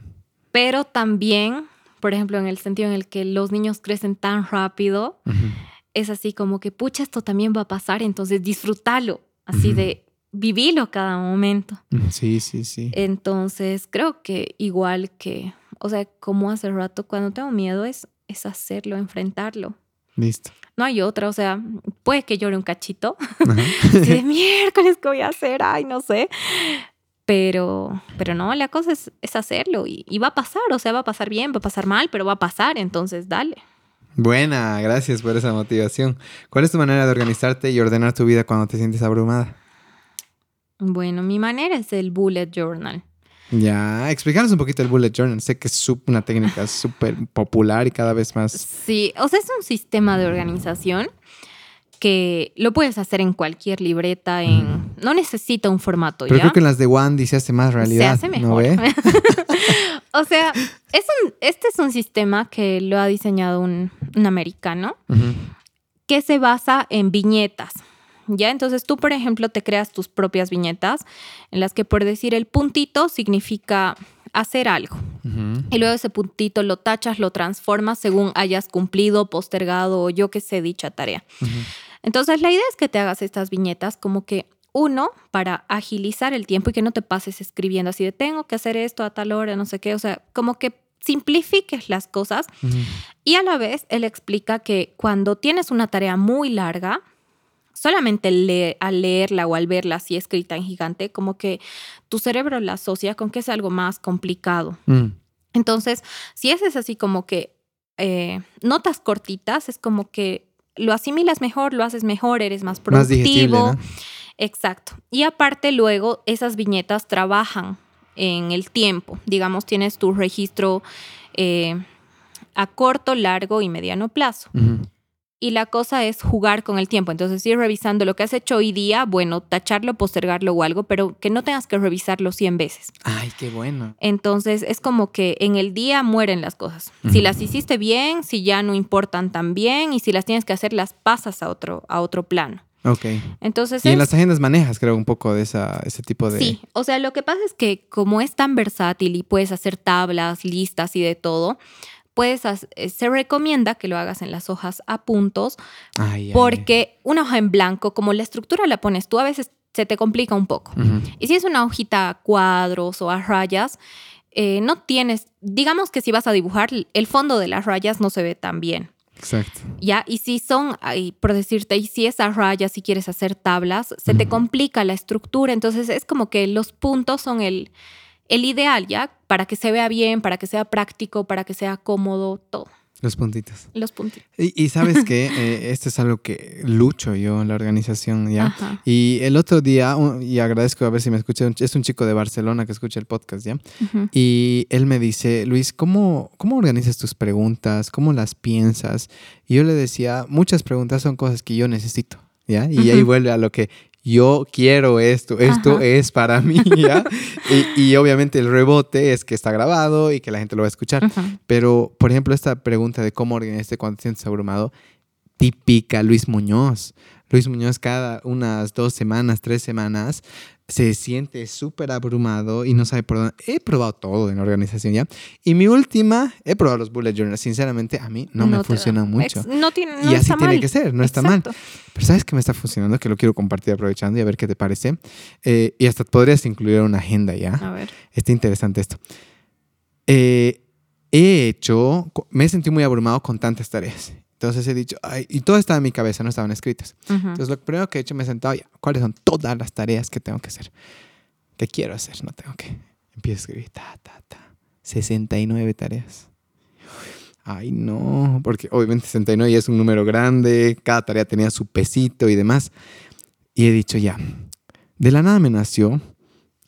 Pero también, por ejemplo, en el sentido en el que los niños crecen tan rápido, es así como que, pucha, esto también va a pasar, entonces disfrútalo, así de vivilo cada momento. Sí, sí, sí. Entonces, creo que igual que, o sea, como hace rato, cuando tengo miedo es, es hacerlo, enfrentarlo. Listo. No hay otra, o sea, puede que llore un cachito, de miércoles, ¿qué voy a hacer? Ay, no sé. Pero, pero no, la cosa es, es hacerlo y, y va a pasar, o sea, va a pasar bien, va a pasar mal, pero va a pasar, entonces dale. Buena, gracias por esa motivación. ¿Cuál es tu manera de organizarte y ordenar tu vida cuando te sientes abrumada? Bueno, mi manera es el bullet journal. Ya, explícanos un poquito el bullet journal. Sé que es una técnica súper popular y cada vez más. Sí, o sea, es un sistema de organización que lo puedes hacer en cualquier libreta, en no necesita un formato Pero ya. creo que en las de Wandy se hace más realidad. Se hace ¿no mejor. ve? o sea, es un, este es un sistema que lo ha diseñado un, un americano que se basa en viñetas. ¿Ya? Entonces tú, por ejemplo, te creas tus propias viñetas en las que por decir el puntito significa hacer algo. Y luego ese puntito lo tachas, lo transformas según hayas cumplido, postergado o yo que sé dicha tarea. Entonces la idea es que te hagas estas viñetas como que uno para agilizar el tiempo y que no te pases escribiendo así de tengo que hacer esto a tal hora, no sé qué, o sea, como que simplifiques las cosas y a la vez él explica que cuando tienes una tarea muy larga, solamente le- al leerla o al verla así escrita en gigante, como que tu cerebro la asocia con que es algo más complicado. Mm. Entonces, si haces así como que eh, notas cortitas, es como que lo asimilas mejor, lo haces mejor, eres más Más digestible, productivo. ¿no? Exacto. Y aparte luego esas viñetas trabajan en el tiempo. Digamos, tienes tu registro eh, a corto, largo y mediano plazo. Y la cosa es jugar con el tiempo. Entonces, ir revisando lo que has hecho hoy día, bueno, tacharlo, postergarlo o algo, pero que no tengas que revisarlo 100 veces. Ay, qué bueno. Entonces es como que en el día mueren las cosas. Si las hiciste bien, si ya no importan tan bien y si las tienes que hacer, las pasas a otro, a otro plano. Ok. Entonces Y en es- las agendas manejas, creo, un poco de esa, ese tipo de. sí, o sea, lo que pasa es que como es tan versátil y puedes hacer tablas, listas y de todo, puedes hac- eh, se recomienda que lo hagas en las hojas a puntos Ay, ay, porque una hoja en blanco, como la estructura la pones tú, a veces se te complica un poco. Y si es una hojita a cuadros o a rayas, eh, no tienes, digamos que si vas a dibujar, el fondo de las rayas no se ve tan bien. Exacto. ¿Ya? Y si son, ay, por decirte, y si es a rayas, si quieres hacer tablas, se te complica la estructura. Entonces es como que los puntos son el, el ideal, ¿ya? Para que se vea bien, para que sea práctico, para que sea cómodo, todo. Los puntitos. Los puntitos. Y, y sabes que esto es algo que lucho yo en la organización, ¿ya? Ajá. Y el otro día, y agradezco a ver si me escucha, es un chico de Barcelona que escucha el podcast, ¿ya? Y él me dice, Luis, ¿cómo, ¿cómo organizas tus preguntas? ¿Cómo las piensas? Y yo le decía, muchas preguntas son cosas que yo necesito, ¿ya? Y ahí vuelve a lo que yo quiero esto, esto Ajá. es para mí, ¿ya? y, y obviamente el rebote es que está grabado y que la gente lo va a escuchar. Pero, por ejemplo, esta pregunta de cómo organizaste cuando te sientes abrumado, típica Luis Muñoz. Luis Muñoz cada unas dos semanas, tres semanas, se siente súper abrumado y no sabe por dónde. He probado todo en la organización ya. Y mi última, he probado los bullet journals. Sinceramente, a mí no, me da- funcionan mucho. Ex- No, tiene, no y así tiene mal. que ser, no está mal. Pero ¿sabes qué me está funcionando? Que lo quiero compartir aprovechando y a ver qué te parece. Eh, y hasta podrías incluir una agenda ya. A ver. Está interesante esto. Eh, he hecho, me he sentido muy abrumado con tantas tareas. Entonces he dicho, ay, y todo estaba en mi cabeza, no estaban escritas. Ujú. Entonces lo primero que he hecho me he sentado, ya, ¿cuáles son todas las tareas que tengo que hacer? ¿Qué quiero hacer? No tengo que. Empiezo a escribir, ta, ta, ta. 69 tareas. Ay, no, porque obviamente 69 ya es un número grande, cada tarea tenía su pesito y demás. Y he dicho, ya, de la nada me nació,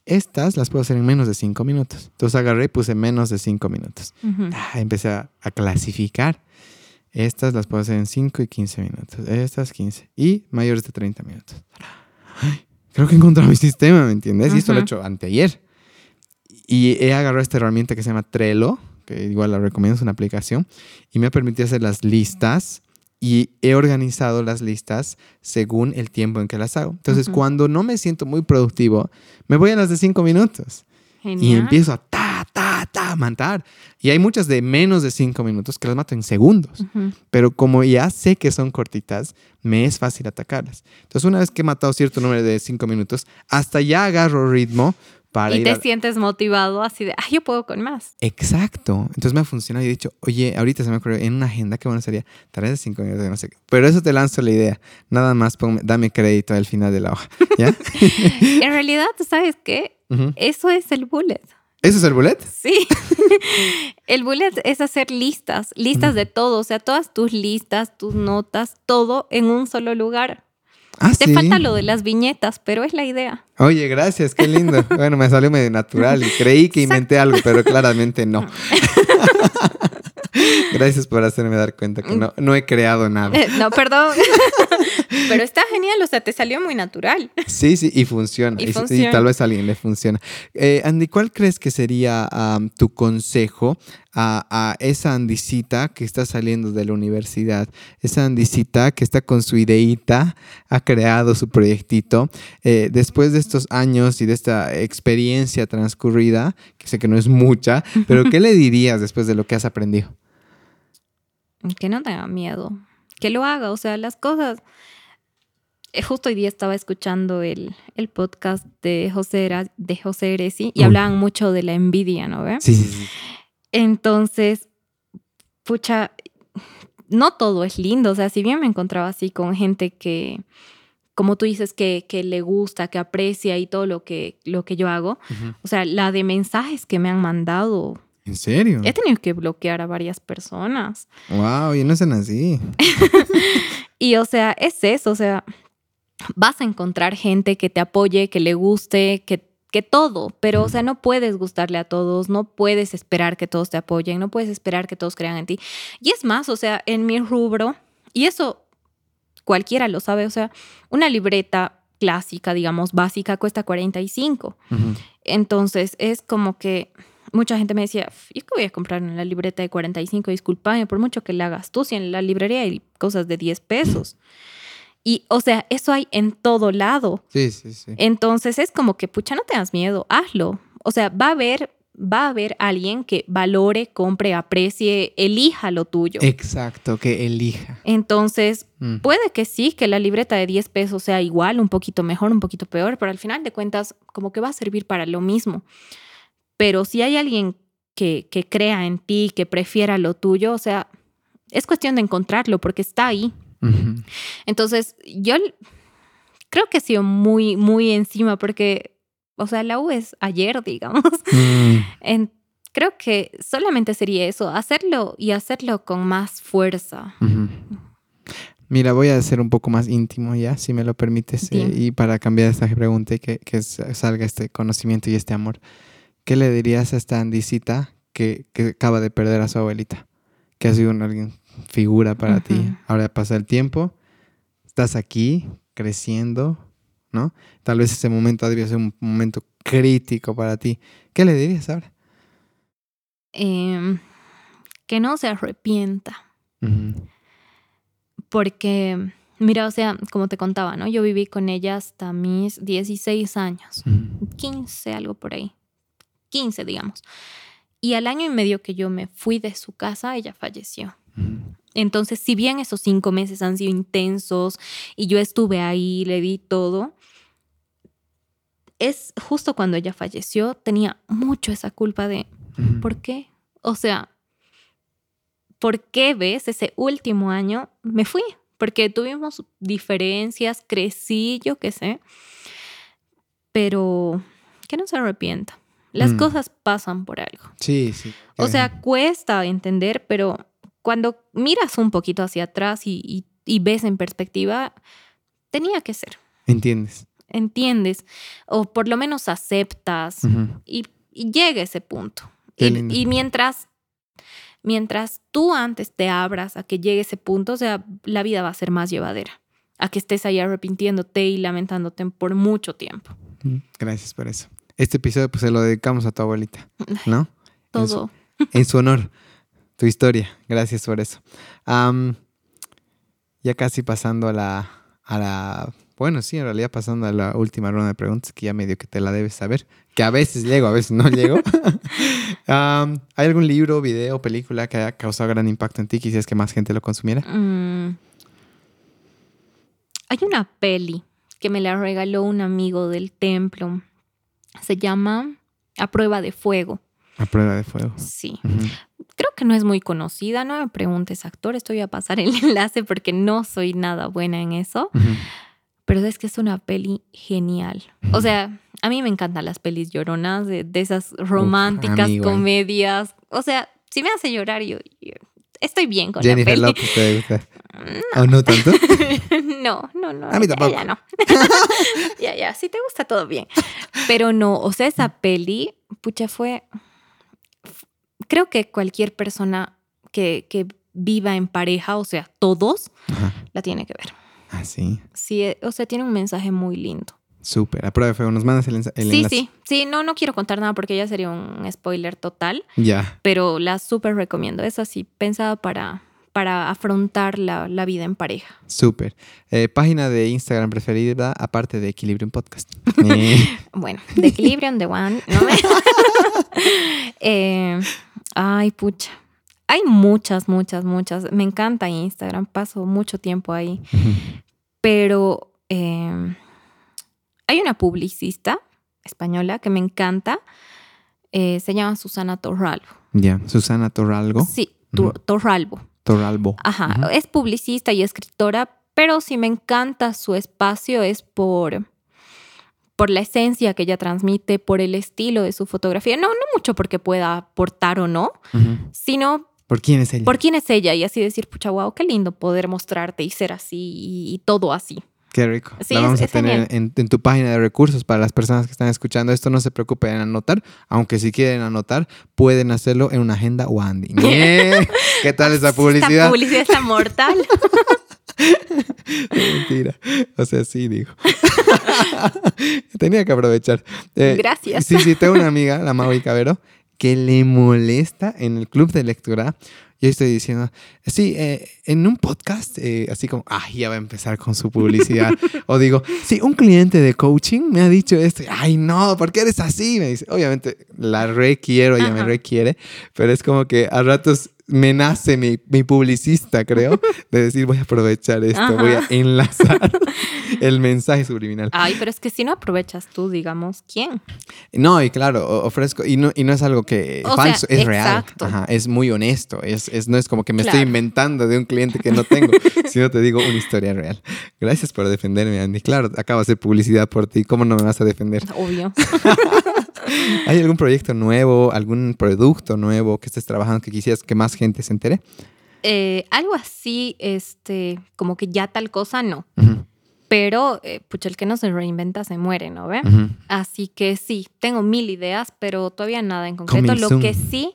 estas las puedo hacer en menos de 5 minutos. Entonces agarré y puse menos de 5 minutos. Ujú. Ah, empecé a, a clasificar. Estas las puedo hacer en 5 y 15 minutos. Estas 15. Y mayores de 30 minutos. Ay, creo que he encontrado mi sistema, ¿me entiendes? Y esto lo he hecho anteayer. Y he agarrado esta herramienta que se llama Trello, que igual la recomiendo, es una aplicación, y me ha permitido hacer las listas y he organizado las listas según el tiempo en que las hago. Entonces, Ujú. cuando no me siento muy productivo, me voy a las de 5 minutos y Genial. empiezo a ta, ta, ta, matar. Y hay muchas de menos de 5 minutos que las mato en segundos. Ujú. Pero como ya sé que son cortitas, me es fácil atacarlas. Entonces, una vez que he matado cierto número de 5 minutos, hasta ya agarro ritmo para Y ir te a- sientes motivado así de, ay, yo puedo con más. Exacto. Entonces me ha funcionado y he dicho, oye, ahorita se me ocurrió en una agenda que bueno sería tareas de 5 minutos, no sé qué. Pero eso te lanzo la idea. Nada más ponme- dame crédito al final de la hoja. ¿Ya? En realidad, ¿sabes qué? Ujú. Eso es el bullet. ¿Eso es el bullet? Sí. el bullet es hacer listas, listas de todo, o sea, todas tus listas, tus notas, todo en un solo lugar. Ah, Te sí. falta lo de las viñetas, pero es la idea. Oye, gracias, qué lindo. Bueno, me salió medio natural y creí que inventé algo, pero claramente no. gracias por hacerme dar cuenta que no, no he creado nada. Eh, No, perdón. Pero está genial, o sea, te salió muy natural. Sí, sí, y funciona. Y Y, y funciona. tal vez a alguien le funciona. Eh, Andy, ¿cuál crees que sería tu consejo a, a esa Andicita que está saliendo de la universidad? Esa Andicita que está con su ideita, ha creado su proyectito. Eh, después de estos años y de esta experiencia transcurrida, que sé que no es mucha, pero ¿qué le dirías después de lo que has aprendido? Que no tenga miedo, que lo haga, o sea, las cosas. Eh, Justo hoy día estaba escuchando el, el podcast de José, Era- de José Eresi y hablaban mucho de la envidia, ¿no ve? Sí, sí, sí. Entonces, pucha, no todo es lindo. O sea, si bien me encontraba así con gente que, como tú dices, que, que le gusta, que aprecia y todo lo que, lo que yo hago, o sea, la de mensajes que me han mandado, ¿En serio? he tenido que bloquear a varias personas. Wow, yo no sé así. Y, o sea, es eso, o sea, vas a encontrar gente que te apoye, que le guste, que, que todo, pero, o sea, no puedes gustarle a todos, no puedes esperar que todos te apoyen, no puedes esperar que todos crean en ti. Y es más, o sea, en mi rubro, y eso cualquiera lo sabe, o sea, una libreta clásica, digamos, básica, cuesta 45. Ujú. Entonces, es como que mucha gente me decía, ¿y qué voy a comprar en la libreta de 45? Disculpame, por mucho que la hagas tú, si en la librería hay cosas de 10 pesos. Y, o sea, eso hay en todo lado. Sí, sí, sí. Entonces, es como que, pucha, no tengas miedo, hazlo. O sea, va a haber va a haber alguien que valore, compre, aprecie, elija lo tuyo. Exacto, que elija. Entonces, Mm. puede que sí, que la libreta de 10 pesos sea igual, un poquito mejor, un poquito peor, pero al final de cuentas, como que va a servir para lo mismo. Pero si hay alguien que, que crea en ti, que prefiera lo tuyo, o sea, es cuestión de encontrarlo porque está ahí. Entonces, yo creo que he sido muy, muy encima porque, o sea, la U es ayer, digamos. Mm. En- creo que solamente sería eso, hacerlo y hacerlo con más fuerza. Mira, voy a ser un poco más íntimo ya, si me lo permites, eh, y para cambiar esta pregunta y que, que salga este conocimiento y este amor. ¿Qué le dirías a esta Andisita que, que acaba de perder a su abuelita? Que ha sido una alguien figura para ti. Ahora pasa el tiempo, estás aquí, creciendo, ¿no? Tal vez ese momento debió ser un momento crítico para ti. ¿Qué le dirías ahora? Em, que no se arrepienta. Porque, mira, o sea, como te contaba, ¿no? Yo viví con ella hasta mis 16 años, Ujú. 15, algo por ahí, 15, digamos. Y al año y medio que yo me fui de su casa, ella falleció. Entonces, si bien esos cinco meses han sido intensos y yo estuve ahí, le di todo, es justo cuando ella falleció, tenía mucho esa culpa de. ¿por qué? O sea, ¿por qué ves ese último año me fui? Porque tuvimos diferencias, crecí, yo qué sé, pero que no se arrepienta. Las Mm. cosas pasan por algo. Sí, sí. O sea, cuesta entender, pero cuando miras un poquito hacia atrás y, y- y ves en perspectiva, tenía que ser. entiendes. Entiendes, o por lo menos aceptas y, y llega ese punto. Y, mientras, mientras tú antes te abras a que llegue ese punto, o sea, la vida va a ser más llevadera. A que estés ahí arrepintiéndote y lamentándote por mucho tiempo. Mm, Gracias por eso. Este episodio pues se lo dedicamos a tu abuelita, ¿no? En su, Todo. en su honor, tu historia. Gracias por eso. Ya casi pasando a la, a la... Bueno, sí, en realidad pasando a la última ronda de preguntas, que ya medio que te la debes saber, que a veces llego, a veces no llego. ¿Hay algún libro, video, película que haya causado gran impacto en ti? Quisieras que más gente lo consumiera. Mm. Hay una peli que me la regaló un amigo del templo. Se llama A prueba de fuego. A prueba de fuego. Sí. Creo que no es muy conocida, no me preguntes actor, estoy a pasar el enlace porque no soy nada buena en eso, pero es que es una peli genial. O sea, a mí me encantan las pelis lloronas, de, de esas románticas, comedias. O sea, si me hace llorar, yo, yo estoy bien con Jennifer la peli. Lopez te gusta. ¿O no tanto? no, no, no. A mí ya- tampoco. Ya, no. ya, ya, si te gusta todo bien. Pero no, o sea, esa peli, pucha, fue... Creo que cualquier persona que, que viva en pareja, o sea, todos, Ajá. la tiene que ver. Ah, sí. Sí, eh, o sea, tiene un mensaje muy lindo. Súper. A prueba de fuego. Nos mandas el, el sí, enlace. sí, sí, no, no quiero contar nada porque ya sería un spoiler total, Ya. pero la súper recomiendo. Es así, pensada para, para afrontar la, la vida en pareja. Súper. Eh, página de Instagram preferida, aparte de Equilibrium Podcast. Eh, Bueno, de Equilibrium, de One. ¿no? Eh, ay, pucha. Hay muchas, muchas, muchas. Me encanta Instagram, paso mucho tiempo ahí. Pero eh, hay una publicista española que me encanta. eh, se llama Susana Torralbo. ya. Susana Torralgo. Sí, Tu-. Torralbo. Torralbo. Ajá, es publicista y escritora, pero si me encanta su espacio es por, por la esencia que ella transmite, por el estilo de su fotografía. No, no mucho porque pueda aportar o no, sino ¿Por quién es ella? por quién es ella y así decir, pucha, wow, qué lindo poder mostrarte y ser así y, y todo así. Qué rico. Sí, La es- vamos a tener en, en tu página de recursos para las personas que están escuchando esto. No se preocupen en anotar, aunque si quieren anotar, pueden hacerlo en una agenda Wandy. ¿Qué tal esa publicidad? Esta publicidad está mortal. Mentira. O sea, sí, digo. Tenía que aprovechar. Eh, Gracias. Sí, sí, tengo una amiga, la Maui Cabero, que le molesta en el club de lectura. yo estoy diciendo, sí, eh, en un podcast, eh, así como, ay, ya va a empezar con su publicidad. o digo, sí, un cliente de coaching me ha dicho esto, ay, no, ¿por qué eres así? Me dice, obviamente la requiero, ella me requiere, pero es como que a ratos me nace mi, publicista, creo, de decir voy a aprovechar esto, voy a enlazar el mensaje subliminal. Ay, pero es que si no aprovechas tú, digamos, ¿quién? No, y claro, ofrezco, y no, y no es algo que falso, es real. es muy honesto, es, es, no es como que me estoy inventando de un cliente que no tengo, sino te digo una historia real. Gracias por defenderme, Andy. Claro, acabo de hacer publicidad por ti, ¿cómo no me vas a defender? Obvio. ¿Hay algún proyecto nuevo, algún producto nuevo que estés trabajando que quisieras que más gente se entere? Eh, algo así, este, como que ya tal cosa, no. Pero, eh, pucha, el que no se reinventa se muere, ¿no ve? Así que sí, tengo mil ideas, pero todavía nada en concreto. Lo que sí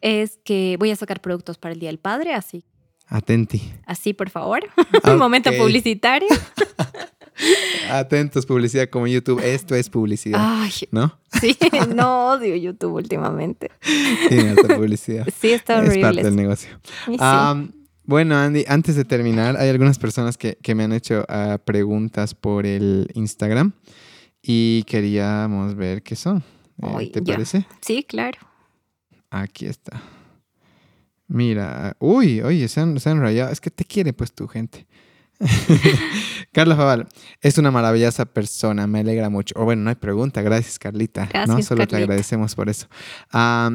es que voy a sacar productos para el Día del Padre, así. Atenti. Así, por favor. Un momento publicitario. Atentos, publicidad como YouTube. Esto es publicidad. Ay, ¿No? Sí, no odio YouTube últimamente. Tiene alta publicidad. Sí, está horrible. Es parte del negocio. bueno, Andy, antes de terminar, hay algunas personas que, me han hecho ah, preguntas por el Instagram y queríamos ver qué son. Eh, ¿Te parece? Sí, claro. Aquí está. Mira, uy, oye, se han, se han rayado. Es que te quiere pues tu gente. Carla Faval, es una maravillosa persona, me alegra mucho. O bueno, no hay pregunta, gracias Carlita. Gracias, ¿no? Solo te agradecemos por eso. ah,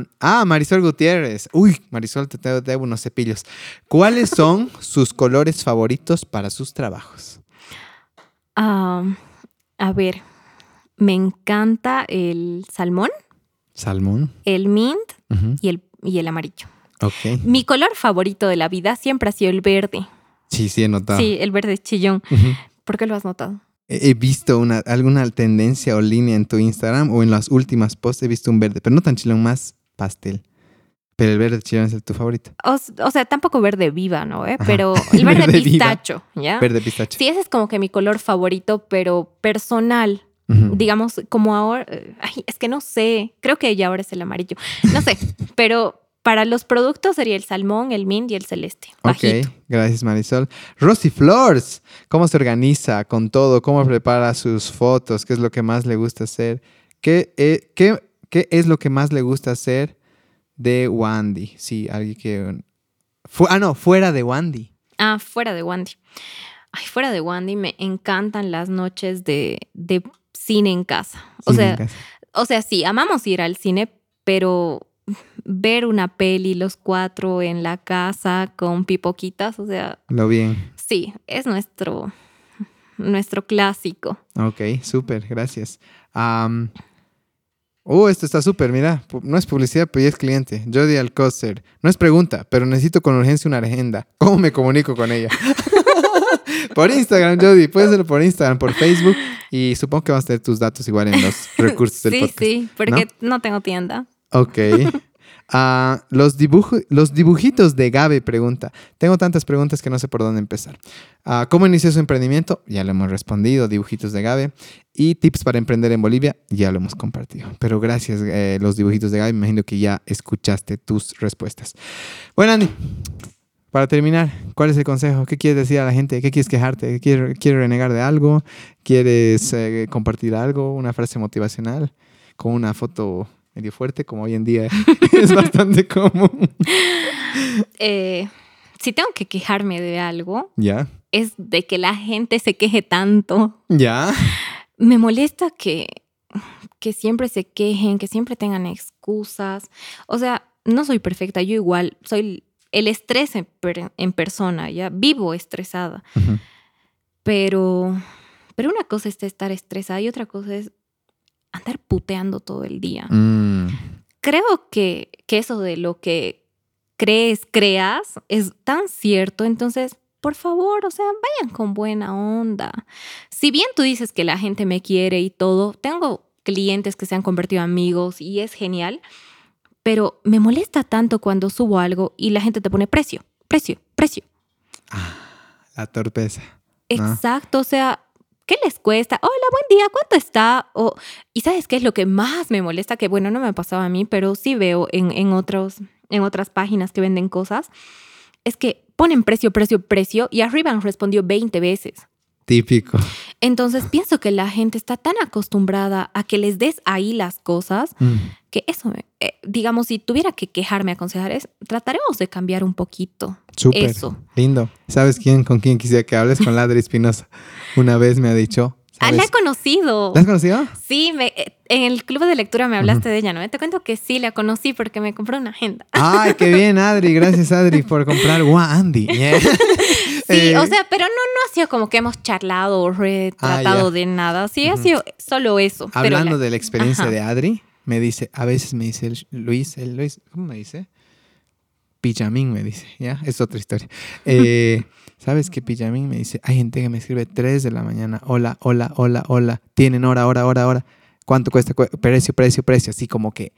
Marisol Gutiérrez. Uy, Marisol, te debo unos cepillos. ¿Cuáles son sus colores favoritos para sus trabajos? a ver, me encanta el salmón. Salmón. El mint y, el, y el amarillo. Okay. Mi color favorito de la vida siempre ha sido el verde. Sí, sí, he notado. Sí, el verde chillón. ¿Por qué lo has notado? He visto una, alguna tendencia o línea en tu Instagram o en las últimas posts he visto un verde, pero no tan chillón, más pastel. Pero el verde chillón es tu favorito. O, sea, tampoco verde viva, ¿no? ¿Eh? Pero el verde, pistacho, ¿ya? Verde pistacho. Sí, ese es como que mi color favorito, pero personal. Digamos, como ahora, ay, es que no sé, creo que ya ahora es el amarillo, no sé, pero para los productos sería el salmón, el mint y el celeste. Ok, gracias Marisol. Rosy Flores, ¿cómo se organiza con todo? ¿Cómo prepara sus fotos? ¿Qué es lo que más le gusta hacer? ¿Qué, eh, qué, qué es lo que más le gusta hacer de Wandy? Sí, alguien que... ah, no, fuera de Wandy. Ah, fuera de Wandy. Ay, fuera de Wandy me encantan las noches de, cine en casa. O sea, o sea, sí, amamos ir al cine, pero ver una peli los cuatro en la casa con pipoquitas, o sea... Lo bien. Sí, es nuestro, nuestro clásico. Ok, súper, gracias. oh, esto está súper, mira, no es publicidad, pero ya es cliente. Jody Alcocer. No es pregunta, pero necesito con urgencia una agenda. ¿Cómo me comunico con ella? por Instagram, Jody, puedes hacerlo por Instagram, por Facebook y supongo que vas a tener tus datos igual en los recursos del podcast. Sí, sí, porque ¿no? tengo tienda. Ok. Ah, los, los dibujitos de Gabe pregunta. Tengo tantas preguntas que no sé por dónde empezar. Uh, ¿Cómo inició su emprendimiento? Ya lo hemos respondido. Dibujitos de Gabe. Y tips para emprender en Bolivia. Ya lo hemos compartido. Pero gracias, eh, los dibujitos de Gabe. Me imagino que ya escuchaste tus respuestas. Bueno, Andy. Para terminar, ¿cuál es el consejo? ¿Qué quieres decir a la gente? ¿Qué quieres quejarte? ¿Quieres, renegar de algo? ¿Quieres eh, compartir algo? ¿Una frase motivacional? ¿Con una foto medio fuerte, como hoy en día es bastante común. Eh, si tengo que quejarme de algo, ya. Es de que la gente se queje tanto. Ya. Me molesta que, que siempre se quejen, que siempre tengan excusas. O sea, no soy perfecta, yo igual soy el estrés en, en persona, ya vivo estresada. Pero pero una cosa es estar estresada y otra cosa es andar puteando todo el día. Mm. Creo que, que eso de lo que crees, creas, es tan cierto. Entonces, por favor, o sea, vayan con buena onda. Si bien tú dices que la gente me quiere y todo, tengo clientes que se han convertido en amigos y es genial, pero me molesta tanto cuando subo algo y la gente te pone precio, precio, precio. Ah, la torpeza. Exacto, o sea, ¿qué les cuesta? Hola, buen día, ¿cuánto está? ¿Y sabes qué es lo que más me molesta? Que bueno, no me ha pasado a mí, pero sí veo en, otros, en otras páginas que venden cosas, es que ponen precio, precio, precio y arriba han respondido 20 veces. Típico. Entonces pienso que la gente está tan acostumbrada a que les des ahí las cosas Mm. que eso, eh, digamos, si tuviera que quejarme, aconsejar, es trataremos de cambiar un poquito. Súper. Eso. Lindo. ¿Sabes quién con quién quisiera que hables? Con Ladri Espinosa. Una vez me ha dicho. Ah, la he conocido. ¿La has conocido? Sí, me- eh, en el club de lectura me hablaste de ella, ¿no? Te cuento que sí, la conocí porque me compró una agenda. Ay, qué bien, Adri. Gracias, Adri, por comprar Guau, Andy. Yeah. Sí, Eh, o sea, pero no, no ha sido como que hemos charlado o retratado Ah, de nada. Sí, ha sido solo eso. pero Hablando la- de la experiencia Ajá. de Adri, me dice, a veces me dice el Luis, el Luis, ¿cómo me dice? Pijamín me dice, ¿ya? Es otra historia. Eh, ¿Sabes qué Pijamín me dice? Hay gente que me escribe 3 de la mañana, hola, hola, hola, hola, tienen hora, hora, hora, hora, ¿cuánto cuesta? Cu- Precio, precio, precio, así como que,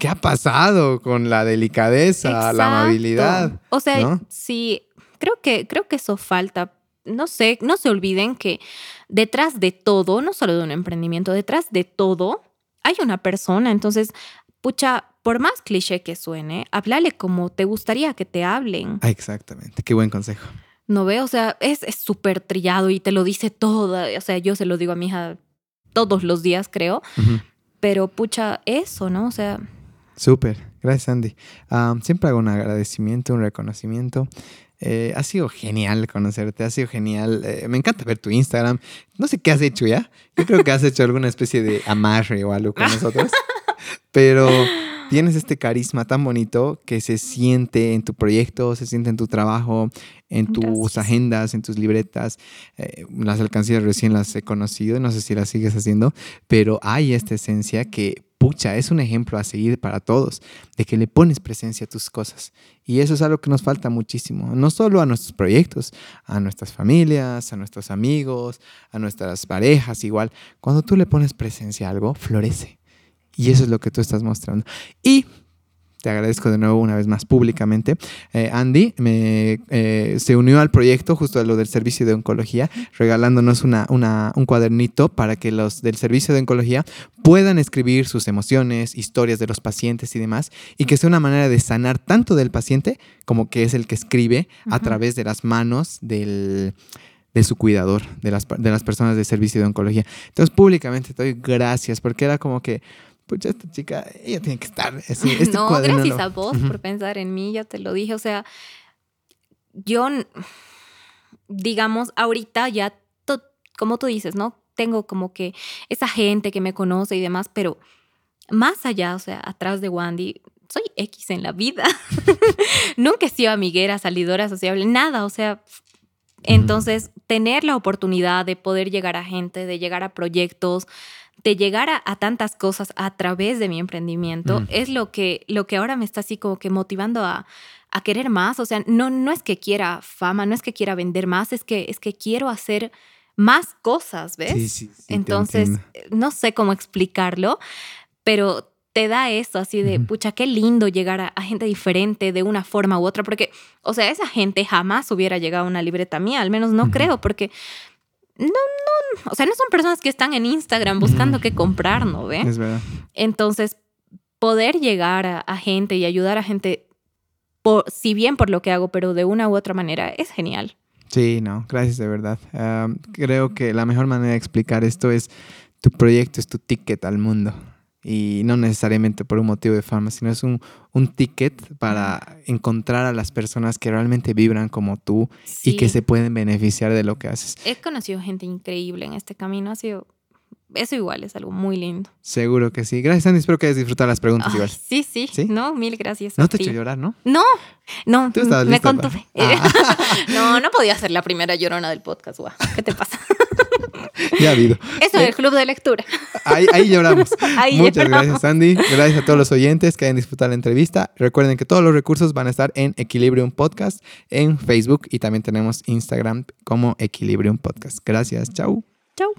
¿qué ha pasado con la delicadeza, la amabilidad? O sea, ¿no? sí, creo que, creo que eso falta. No sé, no se olviden que detrás de todo, no solo de un emprendimiento, detrás de todo hay una persona. Entonces, pucha, por más cliché que suene, háblale como te gustaría que te hablen. Ah, exactamente, qué buen consejo. No veo, o sea, es súper trillado y te lo dice toda. O sea, yo se lo digo a mi hija todos los días, creo. Pero pucha, eso, ¿no? O sea, Súper, gracias Andy. Am, siempre hago un agradecimiento, un reconocimiento. Eh, ha sido genial conocerte, ha sido genial. eh, me encanta ver tu Instagram. No sé qué has hecho ya. Yo creo que has hecho alguna especie de amarre o algo con nosotros. Pero tienes este carisma tan bonito que se siente en tu proyecto, se siente en tu trabajo, en tus Gracias. agendas, en tus libretas. Eh, las alcancías recién las he conocido, no sé si las sigues haciendo, pero hay esta esencia que, pucha, es un ejemplo a seguir para todos, de que le pones presencia a tus cosas. Y eso es algo que nos falta muchísimo, no solo a nuestros proyectos, a nuestras familias, a nuestros amigos, a nuestras parejas, igual. Cuando tú le pones presencia a algo, florece. Y eso es lo que tú estás mostrando. Y te agradezco de nuevo una vez más públicamente. Eh, Andy me, eh, se unió al proyecto justo a lo del servicio de oncología, regalándonos una, una- un cuadernito para que los del servicio de oncología puedan escribir sus emociones, historias de los pacientes y demás, y que sea una manera de sanar tanto del paciente como que es el que escribe a través de las manos del de su cuidador, de las, de las personas de servicio de oncología. Entonces, públicamente te doy gracias, porque era como que, pucha, esta chica, ella tiene que estar. este no, gracias a vos por pensar en mí, ya te lo dije. O sea, yo, digamos, ahorita ya, to- como tú dices, ¿no? Tengo como que esa gente que me conoce y demás, pero más allá, o sea, atrás de Wandy, soy X en la vida. Nunca he sido amiguera, salidora, sociable, nada, o sea. Entonces, tener la oportunidad de poder llegar a gente, de llegar a proyectos, de llegar a, a tantas cosas a través de mi emprendimiento, Mm. es lo que, lo que ahora me está así como que motivando a, a querer más. O sea, no, no es que quiera fama, no es que quiera vender más, es que, es que quiero hacer más cosas, ¿ves? Sí, sí, sí, Entonces, eh, no sé cómo explicarlo, pero te da eso así de, pucha, qué lindo llegar a, a gente diferente de una forma u otra, porque, o sea, esa gente jamás hubiera llegado a una libreta mía, al menos no creo, porque no, no, o sea, no son personas que están en Instagram buscando Ujú. qué comprar, ¿no ve? Es verdad. Entonces, poder llegar a, a gente y ayudar a gente, por, si bien por lo que hago, pero de una u otra manera, es genial. Sí, no, gracias de verdad. Am, creo que la mejor manera de explicar esto es tu proyecto es tu ticket al mundo. Y no necesariamente por un motivo de fama, sino es un, un ticket para encontrar a las personas que realmente vibran como tú y que se pueden beneficiar de lo que haces. He conocido gente increíble en este camino, ha sido, eso igual es algo muy lindo. Seguro que sí. Gracias, Andy. Espero que hayas disfrutado las preguntas Ay, igual. sí, sí, ¿Sí? No, mil gracias. No a te he ti. hecho llorar, ¿no? No, no, Tú me para- contuve. Ah. no, no podía ser la primera llorona del podcast, guau. ¿Qué te pasa? Ya ha habido. Eso es el club de lectura. Ahí, ahí lloramos. Ahí Muchas lloramos. gracias, Andy. Gracias a todos los oyentes que hayan disfrutado la entrevista. Recuerden que todos los recursos van a estar en Equilibrium Podcast en Facebook y también tenemos Instagram como Equilibrium Podcast. Gracias. Chau. Chau.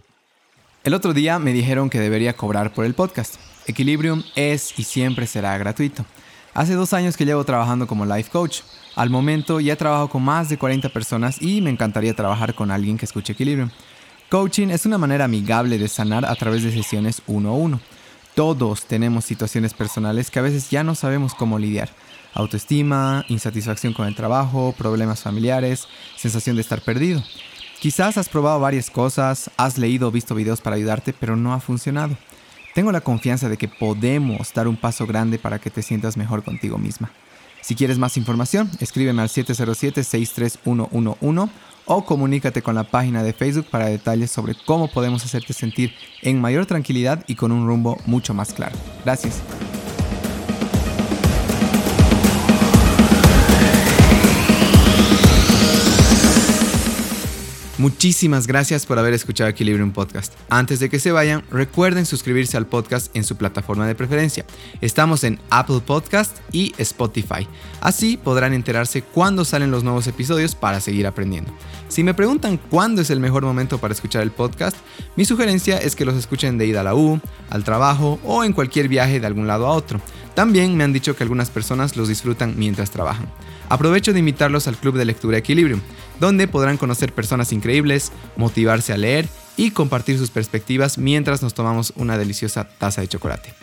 El otro día me dijeron que debería cobrar por el podcast. Equilibrium es y siempre será gratuito. Hace dos años que llevo trabajando como life coach. Al momento ya trabajo con más de 40 personas y me encantaría trabajar con alguien que escuche Equilibrium. Coaching es una manera amigable de sanar a través de sesiones uno a uno. Todos tenemos situaciones personales que a veces ya no sabemos cómo lidiar. autoestima, insatisfacción con el trabajo, problemas familiares, sensación de estar perdido. Quizás has probado varias cosas, has leído o visto videos para ayudarte, pero no ha funcionado. Tengo la confianza de que podemos dar un paso grande para que te sientas mejor contigo misma. Si quieres más información, escríbeme al 707-63111 o comunícate con la página de Facebook para detalles sobre cómo podemos hacerte sentir en mayor tranquilidad y con un rumbo mucho más claro. Gracias. Muchísimas gracias por haber escuchado Equilibrium Podcast. Antes de que se vayan, recuerden suscribirse al podcast en su plataforma de preferencia. Estamos en Apple Podcast y Spotify. Así podrán enterarse cuándo salen los nuevos episodios para seguir aprendiendo. Si me preguntan cuándo es el mejor momento para escuchar el podcast, mi sugerencia es que los escuchen de ida a la U, al trabajo o en cualquier viaje de algún lado a otro. También me han dicho que algunas personas los disfrutan mientras trabajan. Aprovecho de invitarlos al Club de Lectura Equilibrium, donde podrán conocer personas increíbles, motivarse a leer y compartir sus perspectivas mientras nos tomamos una deliciosa taza de chocolate.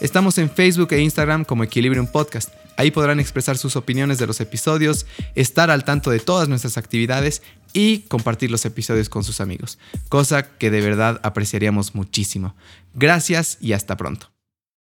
Estamos en Facebook e Instagram como Equilibrium Podcast. Ahí podrán expresar sus opiniones de los episodios, estar al tanto de todas nuestras actividades y compartir los episodios con sus amigos, cosa que de verdad apreciaríamos muchísimo. Gracias y hasta pronto.